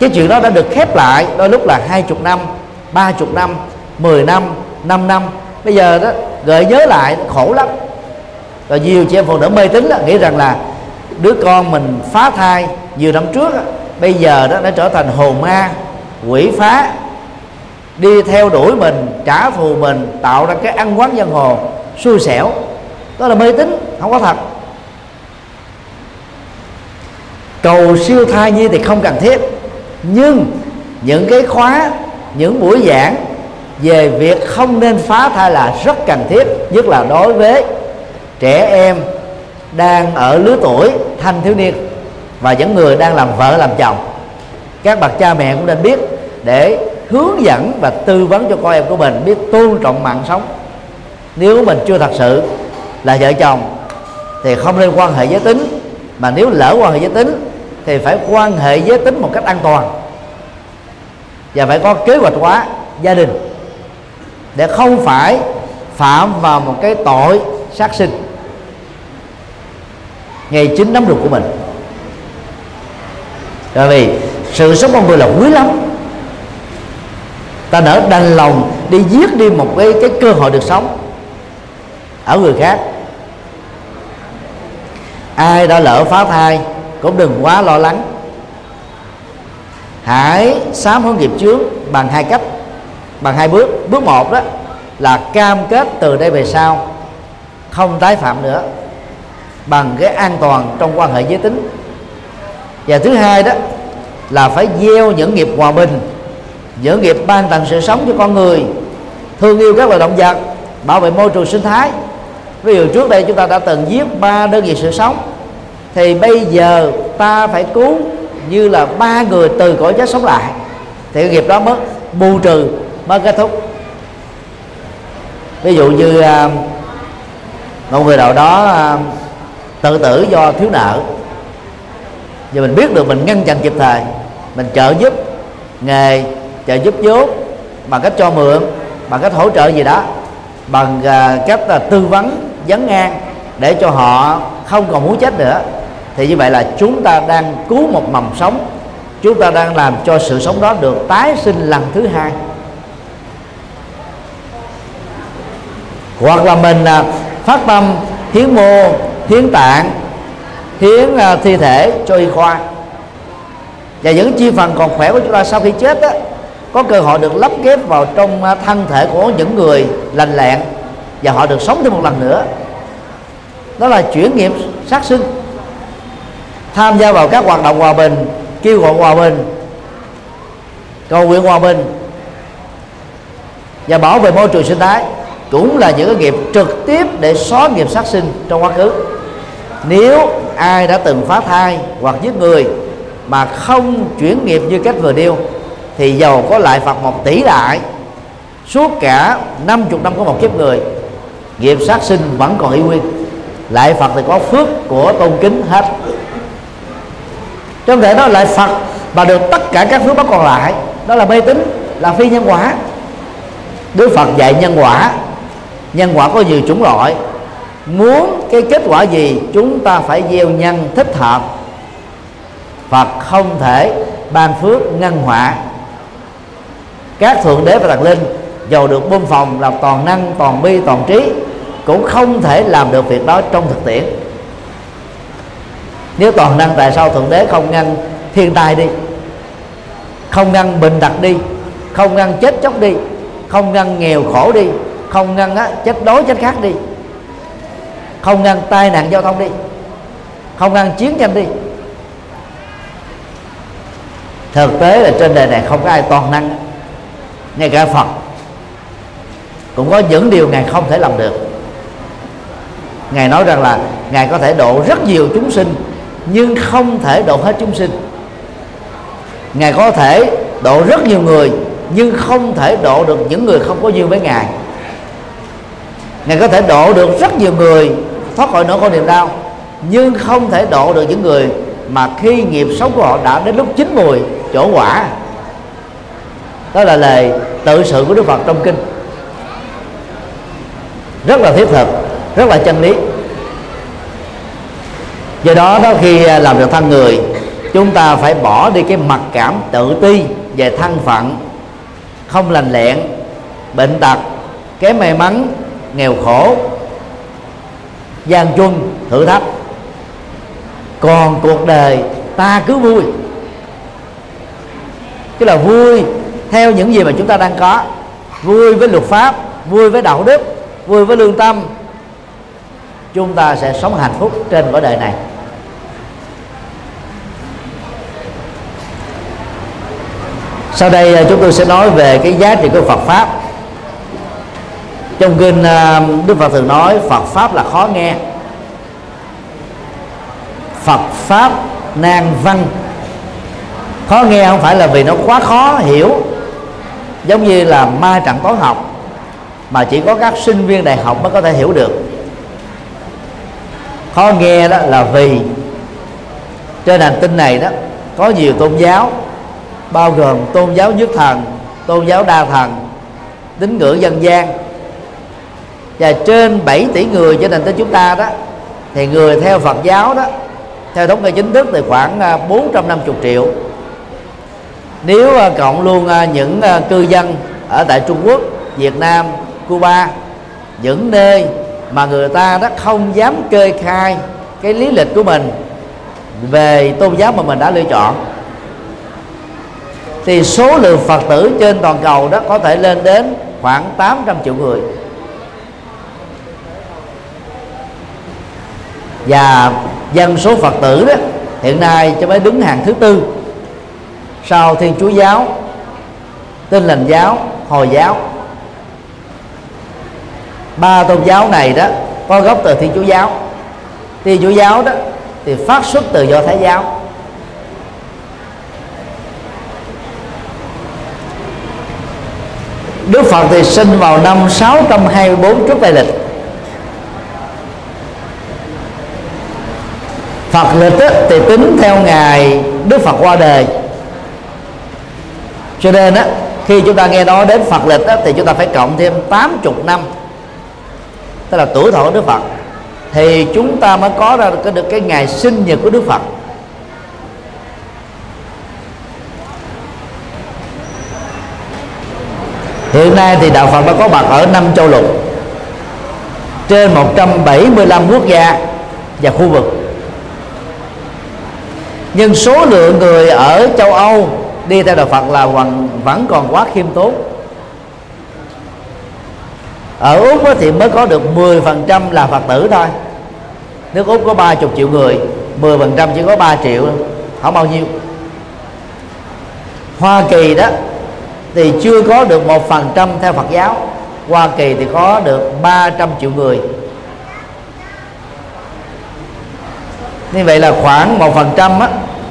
Cái chuyện đó đã được khép lại đôi lúc là hai chục năm, ba chục năm 10 năm 5 năm. Bây giờ đó, gợi nhớ lại khổ lắm. Rồi nhiều chị em phụ nữ mê tín là nghĩ rằng là đứa con mình phá thai nhiều năm trước bây giờ đó nó trở thành hồn ma, quỷ phá, đi theo đuổi mình, trả thù mình, tạo ra cái ăn quán dân hồ, xui xẻo. Đó là mê tín, không có thật. Cầu siêu thai nhi thì không cần thiết, nhưng những cái khóa, những buổi giảng về việc không nên phá thai là rất cần thiết, nhất là đối với trẻ em đang ở lứa tuổi thanh thiếu niên và những người đang làm vợ, làm chồng. Các bậc cha mẹ cũng nên biết để hướng dẫn và tư vấn cho con em của mình biết tôn trọng mạng sống. Nếu mình chưa thật sự là vợ chồng thì không nên quan hệ giới tính, mà nếu lỡ quan hệ giới tính thì phải quan hệ giới tính một cách an toàn. Và phải có kế hoạch hóa gia đình để không phải phạm vào một cái tội sát sinh ngay chính nắm ruột của mình. Bởi vì sự sống con người là quý lắm. Ta nỡ đành lòng đi giết đi một cái cái cơ hội được sống ở người khác. Ai đã lỡ phá thai cũng đừng quá lo lắng. Hãy sám hối nghiệp chướng bằng hai cách, bằng hai bước. Bước một đó là cam kết từ đây về sau không tái phạm nữa bằng cái an toàn trong quan hệ giới tính. Và thứ hai đó là phải gieo những nghiệp hòa bình, những nghiệp ban tặng sự sống cho con người, thương yêu các loài động vật, bảo vệ môi trường sinh thái. Ví dụ trước đây chúng ta đã từng giết ba đơn vị sự sống, thì bây giờ ta phải cứu như là ba người từ cõi chết sống lại. Thì cái nghiệp đó mới bù trừ, mới kết thúc. Ví dụ như à, một người nào đó à, tự tử do thiếu nợ. Và mình biết được mình ngăn chặn kịp thời mình trợ giúp nghề trợ giúp vốn bằng cách cho mượn bằng cách hỗ trợ gì đó bằng uh, cách uh, tư vấn vấn an để cho họ không còn muốn chết nữa. Thì như vậy là chúng ta đang cứu một mầm sống. Chúng ta đang làm cho sự sống đó được tái sinh lần thứ hai. Hoặc là mình uh, phát tâm hiến mô hiến tạng hiến uh, thi thể cho y khoa. Và những chi phần còn khỏe của chúng ta sau khi chết đó, có cơ hội được lắp ghép vào trong à, thân thể của những người lành lẹn và họ được sống thêm một lần nữa. Đó là chuyển nghiệp sát sinh. Tham gia vào các hoạt động hòa bình kêu gọi hòa bình cầu nguyện hòa bình và bảo vệ môi trường sinh thái cũng là những cái nghiệp trực tiếp để xóa nghiệp sát sinh trong quá khứ nếu ai đã từng phá thai hoặc giết người mà không chuyển nghiệp như cách vừa nêu, thì giàu có lại phạt một tỷ đại suốt cả 50 năm có một kiếp người, nghiệp sát sinh vẫn còn y nguyên. Lại phật thì có phước của tôn kính hết. Trong thể đó lại phật và được tất cả các phước bất còn lại, đó là mê tín, là phi nhân quả. Đức phật dạy nhân quả. Nhân quả có nhiều chủng loại muốn cái kết quả gì chúng ta phải gieo nhân thích hợp và không thể ban phước ngăn họa. Các thượng đế và thần linh giàu được bơm phòng là toàn năng toàn bi toàn trí cũng không thể làm được việc đó trong thực tiễn. Nếu toàn năng tại sao thượng đế không ngăn thiên tai đi? Không ngăn bệnh tật đi? Không ngăn chết chóc đi? Không ngăn nghèo khổ đi? Không ngăn á, chết đói chết khác đi? Không ngăn tai nạn giao thông đi. Không ngăn chiến tranh đi. Thực tế là trên đời này không có ai toàn năng. Ngay cả phật cũng có những điều ngài không thể làm được. Ngài nói rằng là ngài có thể độ rất nhiều chúng sinh, nhưng không thể độ hết chúng sinh. Ngài có thể độ rất nhiều người, nhưng không thể độ được những người không có duyên với ngài. Ngài có thể độ được rất nhiều người thoát khỏi nỗi khổ niềm đau, nhưng không thể độ được những người mà khi nghiệp sống của họ đã đến lúc chín mùi, chỗ quả. Đó là lời tự sự của đức phật trong kinh. Rất là thiết thực, rất là chân lý. Do đó đó khi làm được thân người, chúng ta phải bỏ đi cái mặc cảm tự ti về thân phận, không lành lẹn bệnh tật kém may mắn, nghèo khổ gian truân thử thách. Còn cuộc đời ta cứ vui. Tức là vui theo những gì mà chúng ta đang có. Vui với luật pháp, vui với đạo đức, vui với lương tâm. Chúng ta sẽ sống hạnh phúc trên cõi đời này. Sau đây à, chúng tôi sẽ nói về cái giá trị của Phật pháp trong kinh à, Đức Phật thường nói, Phật pháp là khó nghe. Phật pháp nan văn. Khó nghe không phải là vì nó quá khó hiểu, giống như là ma trận toán học, mà chỉ có các sinh viên đại học mới có thể hiểu được. Khó nghe đó là vì trên hành tinh này đó, có nhiều tôn giáo, bao gồm tôn giáo nhất thần, tôn giáo đa thần, tín ngưỡng dân gian và trên 7 tỷ người trên nền tinh chúng ta đó thì người theo Phật giáo đó theo thống kê chính thức thì khoảng à, 450 triệu. Nếu à, cộng luôn à, những cư dân ở tại Trung Quốc, Việt Nam, Cuba những nơi mà người ta đó không dám kê khai cái lý lịch của mình về tôn giáo mà mình đã lựa chọn thì số lượng Phật tử trên toàn cầu đó có thể lên đến khoảng 800 triệu người. Và dân số Phật tử đó, hiện nay cho mới đứng hàng thứ tư. Sau Thiên Chúa giáo, Tin lành giáo, Hồi giáo. Ba tôn giáo này đó, có gốc từ Thiên Chúa giáo. Thiên Chúa giáo đó thì phát xuất từ Do Thái giáo. Đức Phật thì sinh vào năm 624 trước Tây lịch. Phật lịch thì tính theo ngày Đức Phật qua đời. Cho nên á khi chúng ta nghe nói đến Phật lịch á, thì chúng ta phải cộng thêm 80 năm. Tức là tuổi thọ của Đức Phật. Thì chúng ta mới có ra được cái ngày sinh nhật của Đức Phật. Hiện nay thì đạo Phật đã có mặt ở năm châu lục trên 175 quốc gia và khu vực nhưng số lượng người ở châu Âu đi theo đạo Phật là vẫn vẫn còn quá khiêm tốn. Ở Úc thì mới có được 10% là Phật tử thôi. Nước Úc có 30 triệu người 10% chỉ có 3 triệu không bao nhiêu. Hoa Kỳ đó thì chưa có được một phần trăm theo Phật giáo. Hoa Kỳ thì có được 300 triệu người. Như vậy là khoảng một phần trăm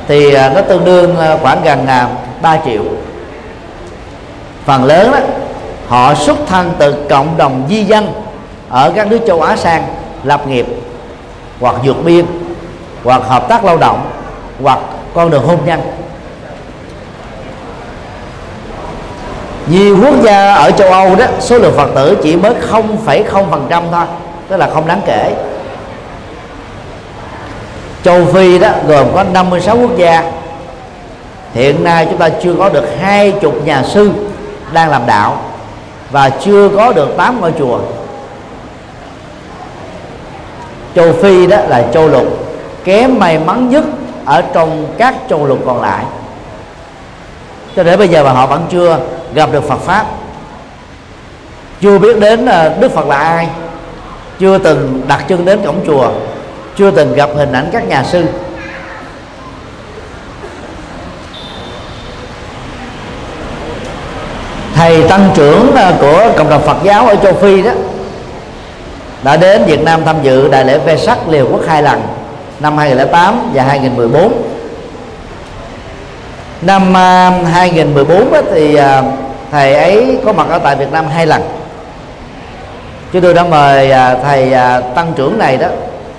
thì à, nó tương đương à, khoảng gần à, 3 triệu. Phần lớn đó họ xuất thân từ cộng đồng di dân ở các nước châu Á sang lập nghiệp hoặc vượt biên hoặc hợp tác lao động hoặc con đường hôn nhân. Nhiều quốc gia ở châu Âu đó số lượng Phật tử chỉ mới 0,0% thôi tức là không đáng kể châu Phi đó, gồm có 56 quốc gia. Hiện nay chúng ta chưa có được hai chục nhà sư đang làm đạo và chưa có được tám ngôi chùa. Châu Phi đó là châu lục kém may mắn nhất ở trong các châu lục còn lại. Cho đến bây giờ mà họ vẫn chưa gặp được Phật pháp. Chưa biết đến ờ, Đức Phật là ai, chưa từng đặt chân đến cổng chùa chưa từng gặp hình ảnh các nhà sư. Thầy tăng trưởng à, của cộng đồng Phật giáo ở châu Phi đó đã đến Việt Nam tham dự đại lễ vê sắc liều quốc hai lần năm 2008 và 2014 năm 2014 ờ, thì à, thầy ấy có mặt ở tại Việt Nam hai lần. Chúng tôi đã mời à, thầy tăng trưởng này đó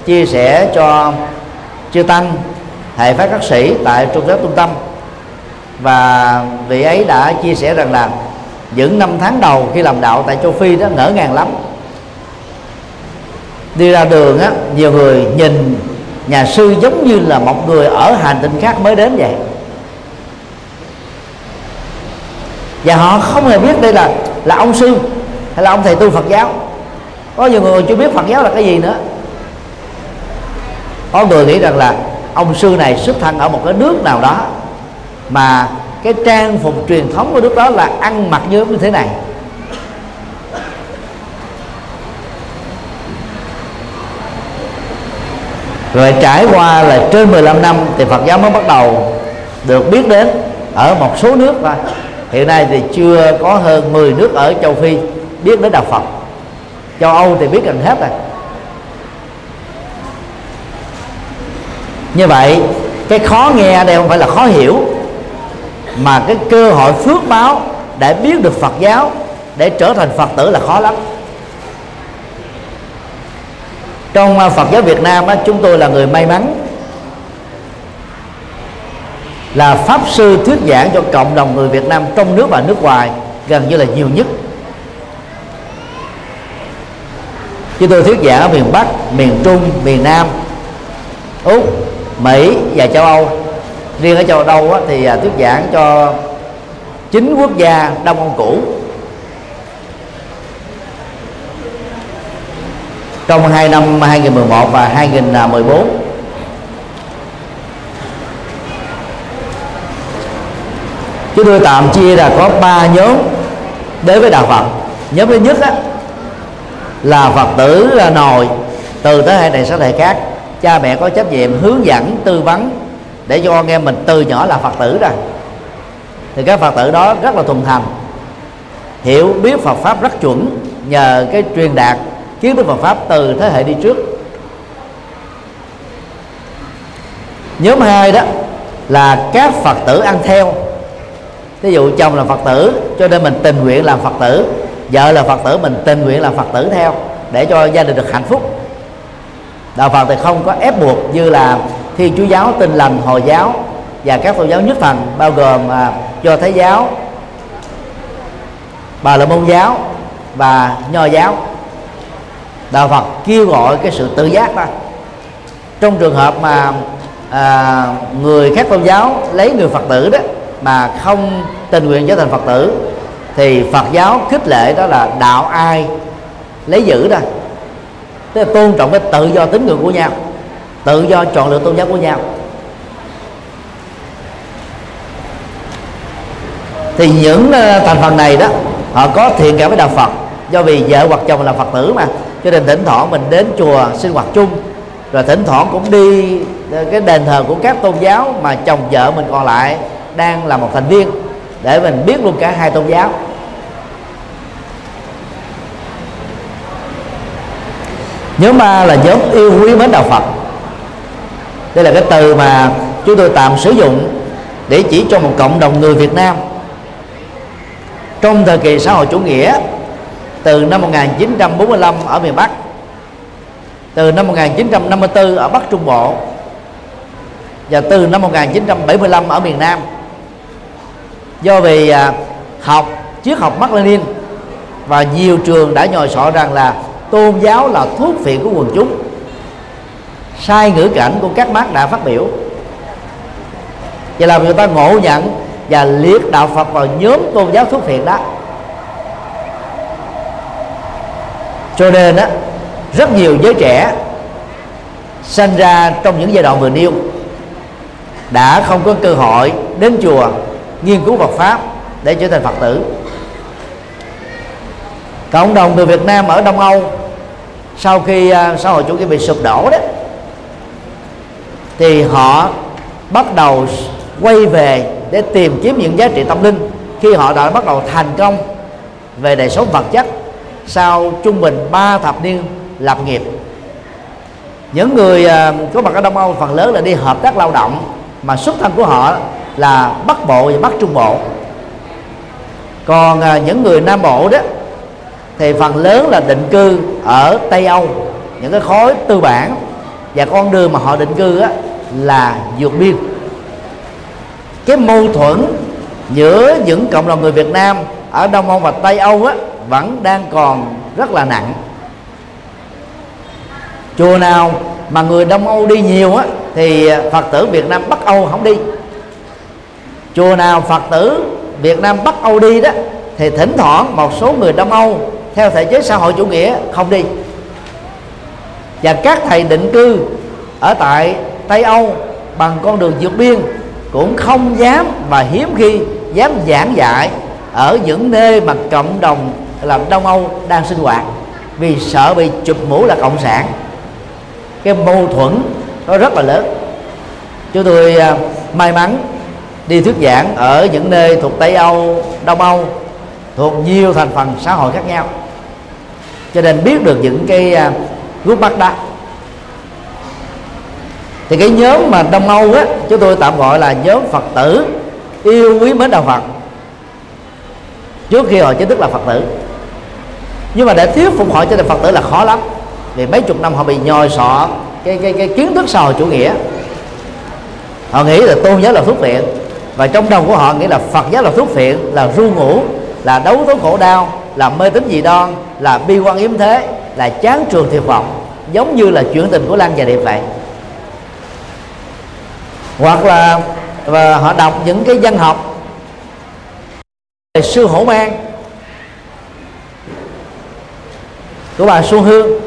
chia sẻ cho chư tăng hệ phát các sĩ tại trung giáo trung tâm. Và vị ấy đã chia sẻ rằng là những năm tháng đầu khi làm đạo tại châu phi đó ngỡ ngàng lắm. Đi ra đường á, nhiều người nhìn nhà sư giống như là một người ở hành tinh khác mới đến vậy. Và họ không hề biết đây là là ông sư hay là ông thầy tu Phật giáo. Có nhiều người chưa biết Phật giáo là cái gì nữa có người nghĩ rằng là ông sư này xuất thân ở một cái nước nào đó, mà cái trang phục truyền thống của nước đó là ăn mặc như thế này. Rồi trải qua là trên 15 năm thì Phật giáo mới bắt đầu được biết đến ở một số nước thôi. Hiện nay thì chưa có hơn 10 nước ở châu phi biết đến đạo phật. Châu âu thì biết gần hết rồi. Như vậy, cái khó nghe đây không phải là khó hiểu, mà cái cơ hội phước báo để biết được phật giáo, để trở thành phật tử là khó lắm. Trong à, phật giáo việt nam chúng tôi là người may mắn, là pháp sư thuyết giảng cho cộng đồng người Việt Nam trong nước và nước ngoài gần như là nhiều nhất. Chúng tôi thuyết giảng ở miền Bắc, miền Trung, miền Nam, Úc Mỹ và châu Âu. Riêng ở châu Âu thì à, thuyết giảng cho chín quốc gia Đông Âu cũ. Trong hai năm 2011 và 2014 chúng tôi tạm chia là có ba nhóm đến với đạo phật. Nhóm thứ nhất á, là phật tử là nồi từ thế hệ này sang thế hệ khác cha mẹ có trách nhiệm hướng dẫn, tư vấn để cho con em mình từ nhỏ là phật tử rồi. Thì các phật tử đó rất là thuần thành, hiểu biết Phật pháp rất chuẩn nhờ cái truyền đạt kiến thức Phật pháp từ thế hệ đi trước. Nhóm hai đó là các Phật tử ăn theo. Ví dụ chồng là phật tử, cho nên mình tình nguyện làm phật tử, vợ là phật tử, mình tình nguyện làm phật tử theo để cho gia đình được hạnh phúc đạo phật thì không có ép buộc như là thiên chúa giáo tin lành hồi giáo và các tôn giáo nhất thần bao gồm à, do thái giáo bà la môn giáo và nho giáo. Đạo phật kêu gọi cái sự tự giác đó trong trường hợp mà à, người khác tôn giáo lấy người phật tử đó mà không tình nguyện trở thành phật tử thì phật giáo khích lệ đó là đạo ai lấy giữ đó tức là tôn trọng cái tự do tín ngưỡng của nhau, tự do chọn lựa tôn giáo của nhau. Thì những ờ, thành phần này đó, họ có thiện cảm với đạo Phật. Do vì vợ hoặc chồng là Phật tử mà, cho nên thỉnh thoảng mình đến chùa sinh hoạt chung. Rồi thỉnh thoảng cũng đi ờ, cái đền thờ của các tôn giáo mà chồng vợ mình còn lại đang là một thành viên để mình biết luôn cả hai tôn giáo. Nhóm ba là nhóm yêu quý mến đạo Phật. Đây là cái từ mà chúng tôi tạm sử dụng để chỉ cho một cộng đồng người Việt Nam. Trong thời kỳ xã hội chủ nghĩa, từ năm 1945 ở miền Bắc, từ năm 1954 ở Bắc Trung Bộ, và từ năm 1975 ở miền Nam, do vì à, học, triết học Mác Lênin và nhiều trường đã nhồi sọ rằng là tôn giáo là thuốc phiện của quần chúng. Sai ngữ cảnh của các mác đã phát biểu. Và làm người ta ngộ nhận và liệt đạo Phật vào nhóm tôn giáo thuốc phiện đó. Cho nên á, rất nhiều giới trẻ sinh ra trong những giai đoạn vừa nêu đã không có cơ hội đến chùa nghiên cứu Phật pháp để trở thành Phật tử. Cộng đồng người Việt Nam ở Đông Âu sau khi uh, xã hội chủ nghĩa bị sụp đổ đó thì họ bắt đầu quay về để tìm kiếm những giá trị tâm linh. Khi họ đã bắt đầu thành công về đời sống vật chất sau trung bình 3 thập niên lập nghiệp những người có mặt ở Đông Âu phần lớn là đi hợp tác lao động mà xuất thân của họ là Bắc Bộ và Bắc Trung Bộ. Còn à, những người Nam Bộ đó thì phần lớn là định cư ở Tây Âu những cái khối tư bản. Và con đường mà họ định cư á, là vượt biên. Cái mâu thuẫn giữa những cộng đồng người Việt Nam ở Đông Âu và Tây Âu á, vẫn đang còn rất là nặng. Chùa nào mà người Đông Âu đi nhiều á, thì Phật tử Việt Nam Bắc Âu không đi. Chùa nào Phật tử Việt Nam Bắc Âu đi đó thì thỉnh thoảng một số người Đông Âu theo thể chế xã hội chủ nghĩa không đi. Và các thầy định cư ở tại Tây Âu bằng con đường vượt biên cũng không dám và hiếm khi dám giảng dạy ở những nơi mà cộng đồng làm Đông Âu đang sinh hoạt vì sợ bị chụp mũ là cộng sản. Cái mâu thuẫn nó rất là lớn. Chúng tôi à, may mắn đi thuyết giảng ở những nơi thuộc Tây Âu, Đông Âu thuộc nhiều thành phần xã hội khác nhau cho nên biết được những cái uh, gút mắt đó. Thì cái nhóm mà đông âu á chúng tôi tạm gọi là nhóm phật tử yêu quý mến đạo phật. Trước khi họ chính thức là phật tử. Nhưng mà để thuyết phục họ trở thành phật tử là khó lắm. Vì mấy chục năm họ bị nhồi sọ cái cái cái kiến thức xã hội chủ nghĩa. Họ nghĩ là tôn giáo là thuốc phiện. Và trong đầu của họ nghĩ là phật giáo là thuốc phiện là ru ngủ là đấu tố khổ đau là mê tín dị đoan là bi quan yếm thế là chán trường thiệt vọng giống như là chuyện tình của lan và điệp vậy. Hoặc là và họ đọc những cái văn học về sư hổ mang của bà Xuân Hương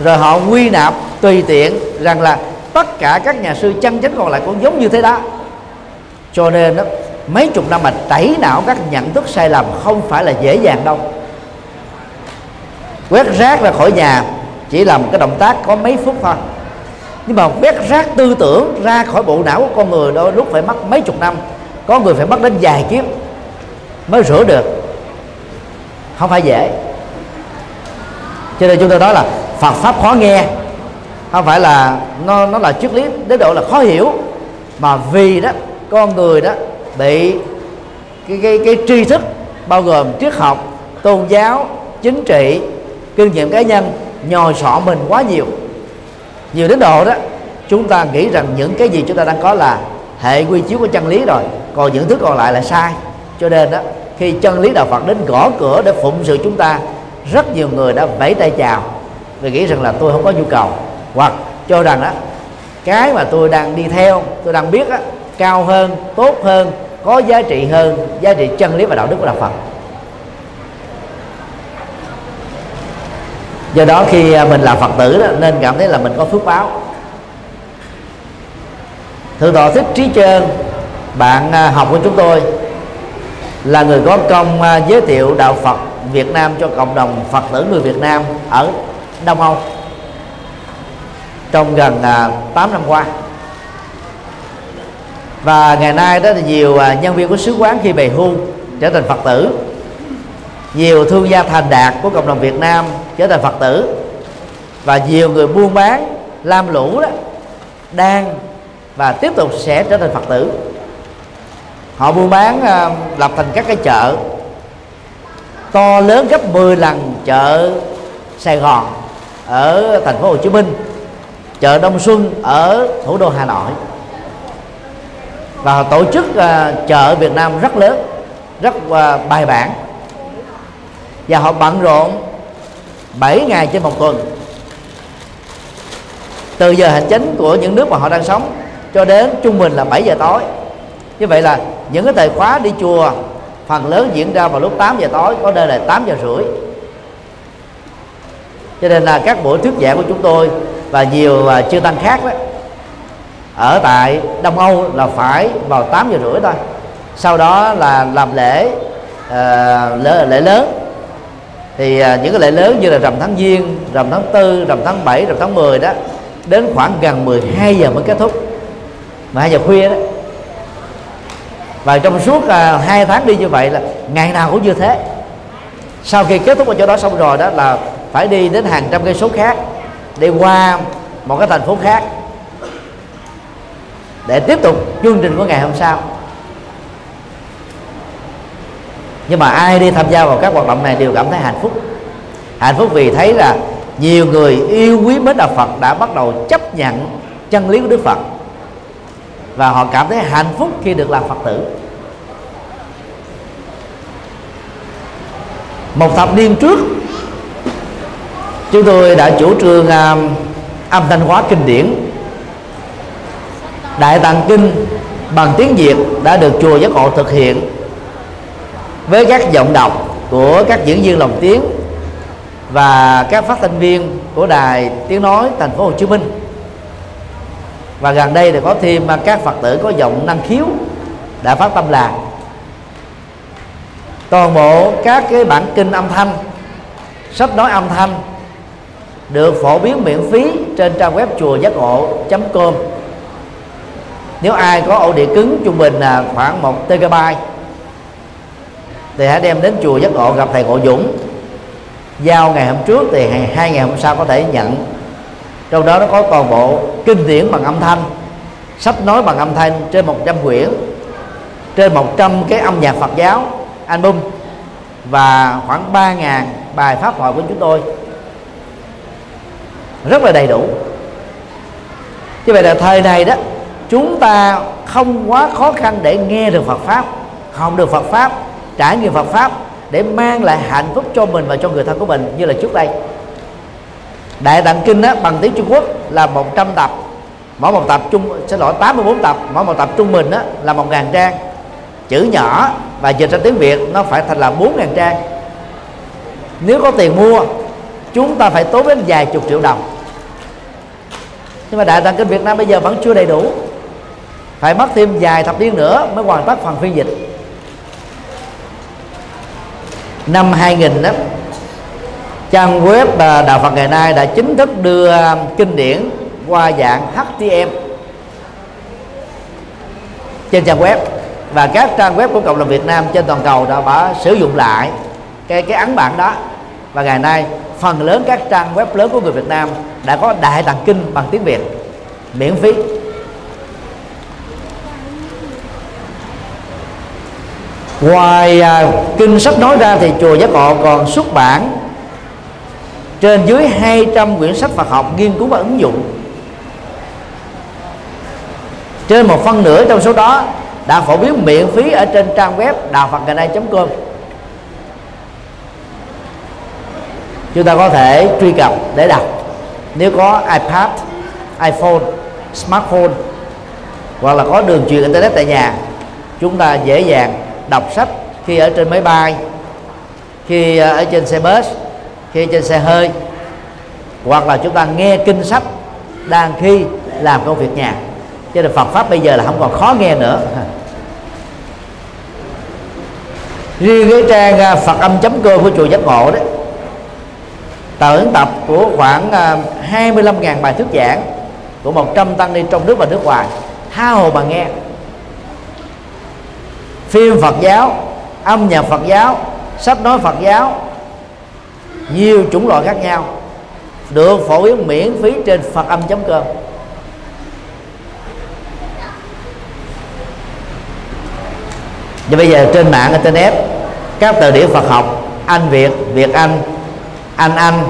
rồi họ quy nạp tùy tiện rằng là tất cả các nhà sư chân chánh còn lại cũng giống như thế đó. Cho nên đó, mấy chục năm mà tẩy não các nhận thức sai lầm không phải là dễ dàng đâu. Quét rác ra khỏi nhà chỉ là một cái động tác có mấy phút thôi. Nhưng mà quét rác tư tưởng ra khỏi bộ não của con người đôi lúc phải mất mấy chục năm. Có người phải mất đến vài kiếp mới rửa được. Không phải dễ. Cho nên chúng tôi nói là Phật pháp khó nghe. Không phải là nó nó là triết lý đến độ là khó hiểu. Mà vì đó, con người đó bị cái cái cái tri thức bao gồm triết học tôn giáo chính trị kinh nghiệm cá nhân nhồi sọ mình quá nhiều. Nhiều đến độ đó chúng ta nghĩ rằng những cái gì chúng ta đang có là hệ quy chiếu của chân lý rồi còn những thứ còn lại là sai. Cho nên đó khi chân lý đạo Phật đến gõ cửa để phụng sự chúng ta rất nhiều người đã vẫy tay chào vì nghĩ rằng là tôi không có nhu cầu. Hoặc cho rằng đó cái mà tôi đang đi theo tôi đang biết á, cao hơn tốt hơn có giá trị hơn giá trị chân lý và đạo đức của đạo Phật. Do đó khi à, mình là phật tử đó, nên cảm thấy là mình có phước báo. Thượng tọa thích trí trơn bạn à, học của chúng tôi là người có công à, giới thiệu đạo Phật Việt Nam cho cộng đồng Phật tử người Việt Nam ở Đông Âu trong gần 8 năm qua và ngày nay đó thì nhiều à, nhân viên của sứ quán khi về hưu trở thành Phật tử. Nhiều thương gia thành đạt của cộng đồng Việt Nam trở thành Phật tử. Và nhiều người buôn bán lam lũ đó, đang và tiếp tục sẽ trở thành Phật tử. Họ buôn bán à, lập thành các cái chợ to lớn gấp 10 lần chợ Sài Gòn ở thành phố Hồ Chí Minh, chợ Đông Xuân ở thủ đô Hà Nội và họ tổ chức uh, chợ Việt Nam rất lớn rất uh, bài bản. Và họ bận rộn 7 ngày trên một tuần. Từ giờ hành chính của những nước mà họ đang sống cho đến trung bình là 7 giờ tối. Như vậy là những cái thời khóa đi chùa phần lớn diễn ra vào lúc 8 giờ tối có nơi là 8 giờ rưỡi. Cho nên là các buổi thuyết giảng của chúng tôi và nhiều uh, chư tăng khác đó ở tại Đông Âu là phải vào 8 giờ rưỡi thôi. Sau đó là làm lễ uh, lễ, lễ lớn. Thì uh, những cái lễ lớn như là rằm tháng giêng rằm tháng tư rằm tháng 7 rằm tháng 10 đó đến khoảng gần 12 giờ mới kết thúc. 12 giờ khuya đó. Và trong suốt uh, hai tháng đi như vậy là ngày nào cũng như thế. Sau khi kết thúc ở chỗ đó xong rồi đó là phải đi đến hàng trăm cây số khác đi qua một cái thành phố khác để tiếp tục chương trình của ngày hôm sau. Nhưng mà ai đi tham gia vào các hoạt động này đều cảm thấy hạnh phúc. Hạnh phúc vì thấy là nhiều người yêu quý mến đạo Phật đã bắt đầu chấp nhận chân lý của Đức Phật. Và họ cảm thấy hạnh phúc khi được làm Phật tử. Một thập niên trước, chúng tôi đã chủ trương à, âm thanh hóa kinh điển đại tạng kinh bằng tiếng việt đã được chùa giác ngộ thực hiện với các giọng đọc của các diễn viên lồng tiếng và các phát thanh viên của đài tiếng nói thành phố Hồ Chí Minh. Và gần đây thì có thêm à, các phật tử có giọng năng khiếu đã phát tâm làm. Toàn bộ các cái bản kinh âm thanh, sách nói âm thanh được phổ biến miễn phí trên trang web chùa giác ngộ com nếu ai có ổ đĩa cứng trung bình là khoảng 1 TB thì hãy đem đến chùa giác ngộ gặp thầy ngộ dũng. Giao ngày hôm trước thì hai ngày hôm sau có thể nhận. Trong đó nó có toàn bộ kinh điển bằng âm thanh, sách nói bằng âm thanh trên 100 quyển, trên 100 cái âm nhạc Phật giáo, album và khoảng 3.000 bài pháp thoại của chúng tôi. Rất là đầy đủ. Như vậy là thời này đó chúng ta không quá khó khăn để nghe được Phật pháp học được Phật pháp trải nghiệm Phật pháp để mang lại hạnh phúc cho mình và cho người thân của mình như là trước đây. Đại Tạng Kinh đó, bằng tiếng Trung Quốc là 100 tập. Mỗi một tập trung xin lỗi 84 tập. Mỗi một tập trung bình đó là một ngàn trang. Chữ nhỏ và dịch ra tiếng Việt nó phải thành là 4 ngàn trang. Nếu có tiền mua chúng ta phải tốn đến vài chục triệu đồng. Nhưng mà đại tạng kinh Việt Nam bây giờ vẫn chưa đầy đủ phải mất thêm vài thập niên nữa mới hoàn tất phần phiên dịch. Năm 2000 đó, trang web à, đạo Phật ngày nay đã chính thức đưa à, kinh điển qua dạng HTM trên trang web, và các trang web của cộng đồng Việt Nam trên toàn cầu đã đã sử dụng lại cái cái ấn bản đó. Và ngày nay, phần lớn các trang web lớn của người Việt Nam đã có đại tạng kinh bằng tiếng Việt, miễn phí. Ngoài à, kinh sách nói ra thì chùa giác ngộ còn xuất bản trên dưới 200 quyển sách Phật học nghiên cứu và ứng dụng. Trên một phân nửa trong số đó đã phổ biến miễn phí ở trên trang web đạo phật ngày nay com. Chúng ta có thể truy cập để đọc. Nếu có ipad iphone smartphone hoặc là có đường truyền internet tại nhà chúng ta dễ dàng đọc sách khi ở trên máy bay, khi ờ, ở trên xe bus, khi trên xe hơi, hoặc là chúng ta nghe kinh sách đang khi làm công việc nhà. Cho nên Phật pháp bây giờ là không còn khó nghe nữa. Riêng cái trang ờ, phật âm chấm cơ của chùa giác ngộ đấy tờ ấn tập của khoảng ờ, 25.000 bài thuyết giảng của 100 tăng ni trong nước và nước ngoài, tha hồ mà nghe phim Phật giáo, âm nhạc Phật giáo, sách nói Phật giáo, nhiều chủng loại khác nhau, được phổ biến miễn phí trên Phật âm chấm cơm và bây giờ trên mạng internet, các từ điển Phật học, Anh, Việt Việt Anh Anh Anh,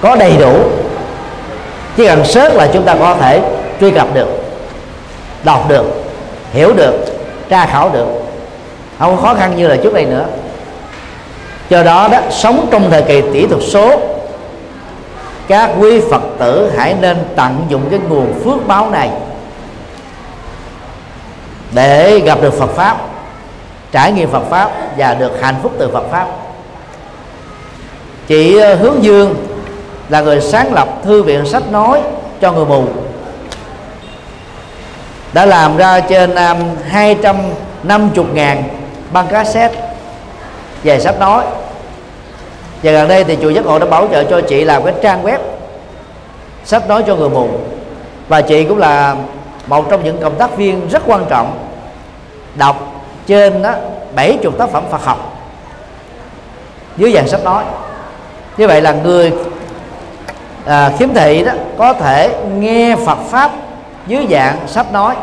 có đầy đủ, chỉ cần search là chúng ta có thể truy cập được, đọc được hiểu được, tra khảo được. Không khó khăn như là trước đây nữa. Do đó đó, sống trong thời kỳ kỹ thuật số, các quý phật tử hãy nên tận dụng cái nguồn phước báo này để gặp được Phật pháp, trải nghiệm Phật pháp và được hạnh phúc từ Phật pháp. Chị ờ, Hướng Dương là người sáng lập thư viện sách nói cho người mù đã làm ra trên um, 250 ngàn băng cassette. Về sách nói. Và gần đây thì chùa giác ngộ đã bảo trợ cho chị làm cái trang web. Sách nói cho người mù. Và chị cũng là một trong những cộng tác viên rất quan trọng. Đọc trên đó 70 tác phẩm Phật học. Dưới dạng sách nói. Như vậy là người à, khiếm thị đó có thể nghe Phật pháp dưới dạng sách nói.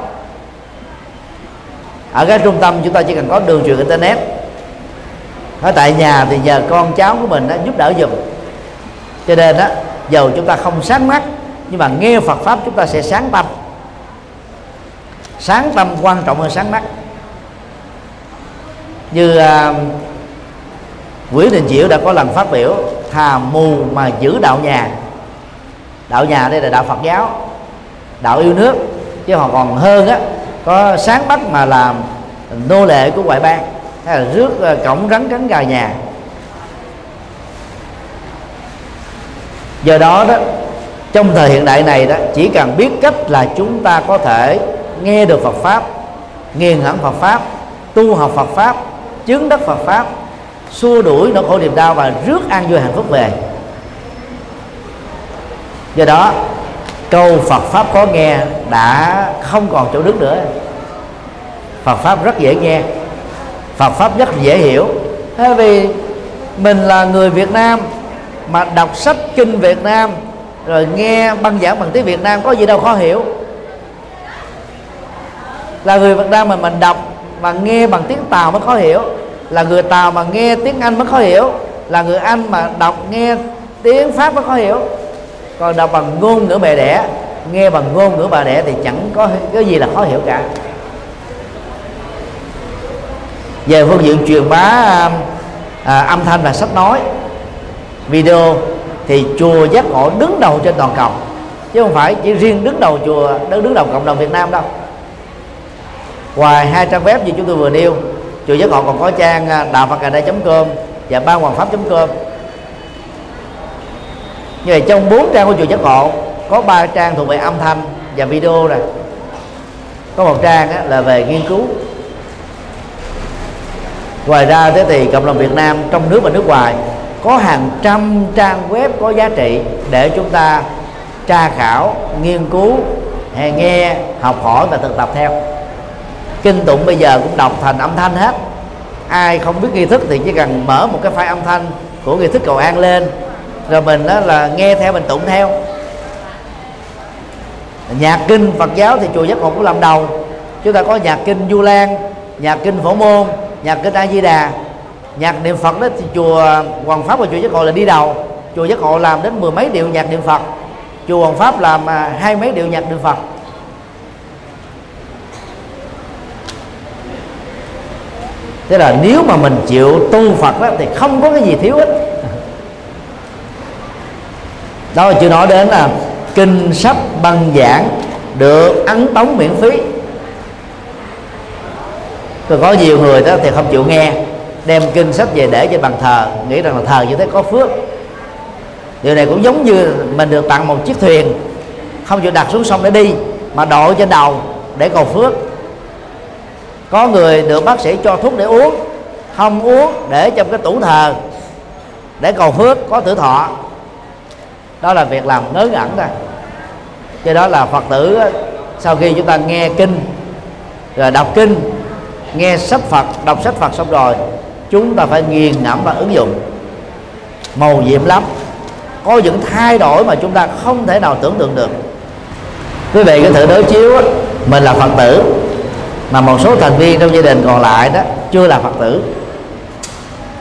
Ở cái trung tâm chúng ta chỉ cần có đường truyền internet. Ở tại nhà thì nhờ con cháu của mình đó, giúp đỡ giùm. Cho nên đó dầu chúng ta không sáng mắt nhưng mà nghe Phật pháp chúng ta sẽ sáng tâm. Sáng tâm quan trọng hơn sáng mắt. Như uh, Nguyễn Đình Diệu đã có lần phát biểu thà mù mà giữ đạo nhà. Đạo nhà đây là đạo Phật giáo đạo yêu nước. Chứ họ còn hơn á, có sáng bắt mà làm nô lệ của ngoại bang. Hay là rước ờ, cổng rắn cắn gà nhà. Do đó đó, trong thời hiện đại này đó, chỉ cần biết cách là chúng ta có thể nghe được Phật pháp nghiền hẳn Phật pháp, tu học Phật pháp chứng đắc Phật pháp, xua đuổi nỗi khổ niềm đau và rước an vui hạnh phúc về. Do đó câu Phật pháp có nghe đã không còn chỗ đứng nữa. Phật pháp rất dễ nghe. Phật pháp rất dễ hiểu. Thế vì mình là người Việt Nam mà đọc sách kinh Việt Nam rồi nghe băng giảng bằng tiếng Việt Nam có gì đâu khó hiểu. Là người Việt Nam mà mình đọc và nghe bằng tiếng Tàu mới khó hiểu. Là người Tàu mà nghe tiếng Anh mới khó hiểu. Là người Anh mà đọc nghe tiếng Pháp mới khó hiểu còn đọc bằng ngôn ngữ mẹ đẻ nghe bằng ngôn ngữ bà đẻ thì chẳng có cái gì là khó hiểu cả. Về phương diện truyền bá à, âm thanh và sách nói video thì chùa giác ngộ đứng đầu trên toàn cầu. Chứ không phải chỉ riêng đứng đầu chùa đứng đầu cộng đồng Việt Nam đâu. Ngoài hai trang web như chúng tôi vừa nêu chùa giác ngộ còn có trang à, đạo phật đây com và ban hoàng pháp com như vậy trong bốn trang của chùa giác ngộ có ba trang thuộc về âm thanh và video này có một trang á, là về nghiên cứu. Ngoài ra thế thì cộng đồng Việt Nam trong nước và nước ngoài có hàng trăm trang web có giá trị để chúng ta tra khảo nghiên cứu hay nghe học hỏi và thực tập theo. Kinh tụng bây giờ cũng đọc thành âm thanh hết. Ai không biết nghi thức thì chỉ cần mở một cái file âm thanh của nghi thức cầu an lên rồi mình đó là nghe theo mình tụng theo. Nhạc kinh Phật giáo thì chùa giác ngộ cũng làm đầu. Chúng ta có nhạc kinh Du Lan nhạc kinh Phổ Môn nhạc kinh A Di Đà. Nhạc niệm Phật đó thì chùa Hoàng Pháp và chùa giác ngộ là đi đầu. Chùa giác ngộ làm đến mười mấy điệu nhạc niệm Phật. Chùa Hoàng Pháp làm à, hai mấy điệu nhạc niệm Phật. Thế là nếu mà mình chịu tu Phật đó, thì không có cái gì thiếu hết đó là chưa nói đến là kinh sách băng giảng được ấn tống miễn phí. Rồi có nhiều người đó thì không chịu nghe, đem kinh sách về để trên bàn thờ, nghĩ rằng là thờ như thế có phước. Điều này cũng giống như mình được tặng một chiếc thuyền, không chịu đặt xuống sông để đi, mà đội trên đầu để cầu phước. Có người được bác sĩ cho thuốc để uống, không uống để trong cái tủ thờ để cầu phước, có tử thọ đó là việc làm ngớ ngẩn ra cho đó là phật tử sau khi chúng ta nghe kinh, rồi đọc kinh, nghe sách phật, đọc sách phật xong rồi, chúng ta phải nghiền ngẫm và ứng dụng. Màu nhiệm lắm. Có những thay đổi mà chúng ta không thể nào tưởng tượng được. Quý vị có thử đối chiếu mình là phật tử, mà một số thành viên trong gia đình còn lại đó chưa là phật tử.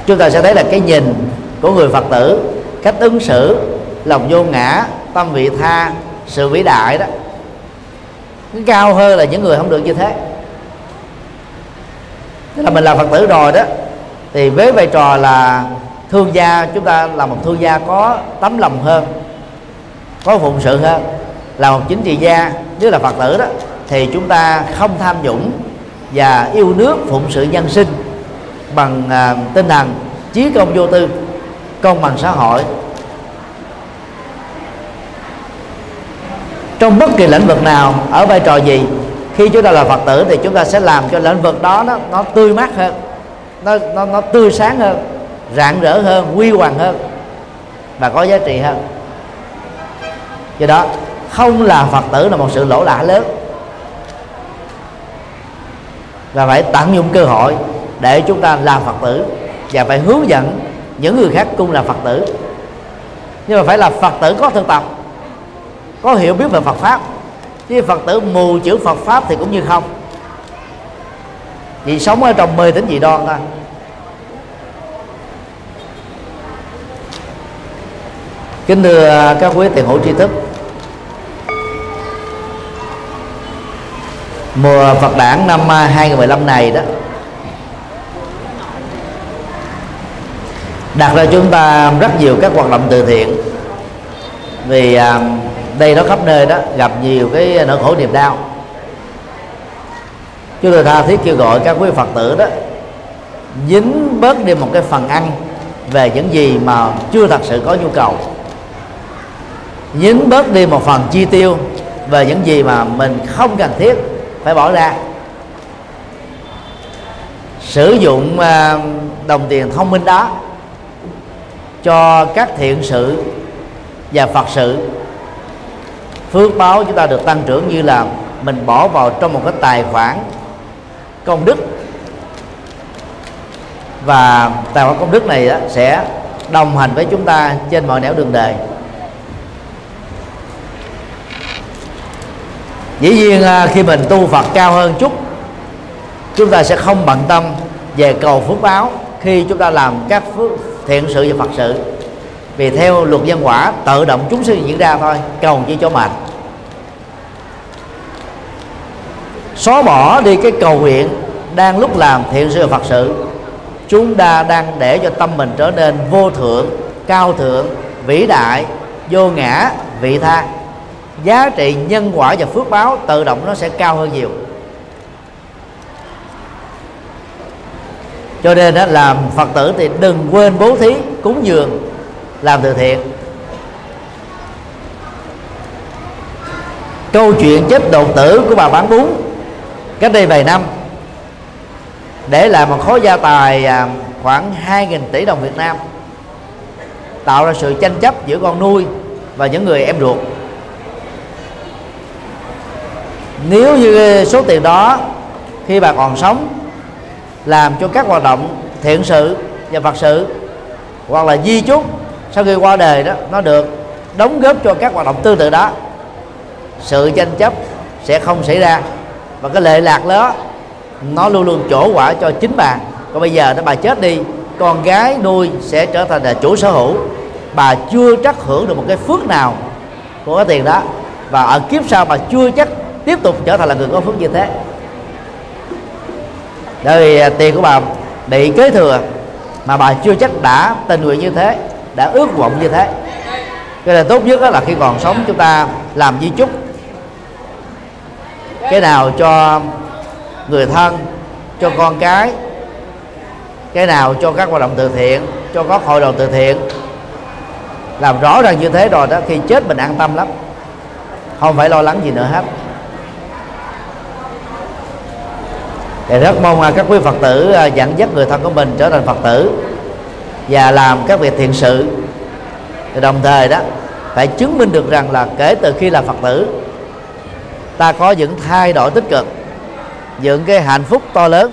Chúng ta sẽ thấy là cái nhìn của người phật tử, cách ứng xử lòng vô ngã tâm vị tha sự vĩ đại đó. Cái cao hơn là những người không được như thế. Tức là mình là phật tử rồi đó thì với vai trò là thương gia chúng ta là một thương gia có tấm lòng hơn có phụng sự hơn là một chính trị gia nếu là phật tử đó thì chúng ta không tham nhũng và yêu nước phụng sự nhân sinh bằng à, tinh thần chí công vô tư công bằng xã hội. Trong bất kỳ lĩnh vực nào ở vai trò gì khi chúng ta là phật tử thì chúng ta sẽ làm cho lĩnh vực đó nó, nó tươi mát hơn nó, nó, nó tươi sáng hơn rạng rỡ hơn quy hoàng hơn và có giá trị hơn. Do đó không là phật tử là một sự lỗ lạ lớn. Và phải tận dụng cơ hội để chúng ta làm phật tử và phải hướng dẫn những người khác cũng là phật tử. Nhưng mà phải là phật tử có thực tập có hiểu biết về phật pháp. Chứ phật tử mù chữ phật pháp thì cũng như không. Vì sống ở trong mê tính dị đoan ta kính thưa các quý tiền hữu tri thức. Mùa Phật đản năm à, 2015 này đó đặt ra chúng ta rất nhiều các hoạt động từ thiện. Vì uh, đây đó khắp nơi đó, gặp nhiều cái nỗi khổ niềm đau. Chúng tôi tha thiết kêu gọi các quý phật tử đó, dính bớt đi một cái phần ăn về những gì mà chưa thật sự có nhu cầu. Dính bớt đi một phần chi tiêu về những gì mà mình không cần thiết phải bỏ ra. Sử dụng à, đồng tiền thông minh đó cho các thiện sự và phật sự phước báo chúng ta được tăng trưởng như là mình bỏ vào trong một cái tài khoản công đức. Và tài khoản công đức này đó, sẽ đồng hành với chúng ta trên mọi nẻo đường đời. Dĩ nhiên à, khi mình tu Phật cao hơn chút chúng ta sẽ không bận tâm về cầu phước báo khi chúng ta làm các phước thiện sự và Phật sự vì theo luật nhân quả tự động chúng sẽ diễn ra thôi, cầu chi cho mệt. Xóa bỏ đi cái cầu nguyện đang lúc làm thiện sự Phật sự, chúng ta đang để cho tâm mình trở nên vô thượng, cao thượng, vĩ đại, vô ngã, vị tha. Giá trị nhân quả và phước báo tự động nó sẽ cao hơn nhiều. Cho nên đó làm phật tử thì đừng quên bố thí, cúng dường làm từ thiện. Câu chuyện chết đột tử của bà bán bún. Cách đây vài năm, để làm một khối gia tài à, khoảng 2.000 tỷ đồng Việt Nam, tạo ra sự tranh chấp giữa con nuôi và những người em ruột. Nếu như số tiền đó khi bà còn sống làm cho các hoạt động thiện sự và phật sự hoặc là di chúc sau khi qua đời đó, nó được đóng góp cho các hoạt động tương tự đó. Sự tranh chấp sẽ không xảy ra và cái lệ lạc đó, nó luôn luôn chỗ quả cho chính bà. Còn bây giờ đó bà chết đi, con gái nuôi sẽ trở thành là chủ sở hữu. Bà chưa chắc hưởng được một cái phước nào của cái tiền đó và ở kiếp sau bà chưa chắc tiếp tục trở thành là người có phước như thế. Bởi vì à, tiền của bà bị kế thừa mà bà chưa chắc đã tình nguyện như thế đã ước vọng như thế. Cái là tốt nhất là khi còn sống chúng ta làm di chúc. Cái nào cho người thân, cho con cái cái nào cho các hoạt động từ thiện, cho các hội đồng từ thiện. Làm rõ ràng như thế rồi đó, khi chết mình an tâm lắm. Không phải lo lắng gì nữa hết. Thì rất mong à, các quý phật tử à, dẫn dắt người thân của mình trở thành phật tử và làm các việc thiện sự. Thì đồng thời đó, phải chứng minh được rằng là kể từ khi là phật tử, ta có những thay đổi tích cực, những cái hạnh phúc to lớn.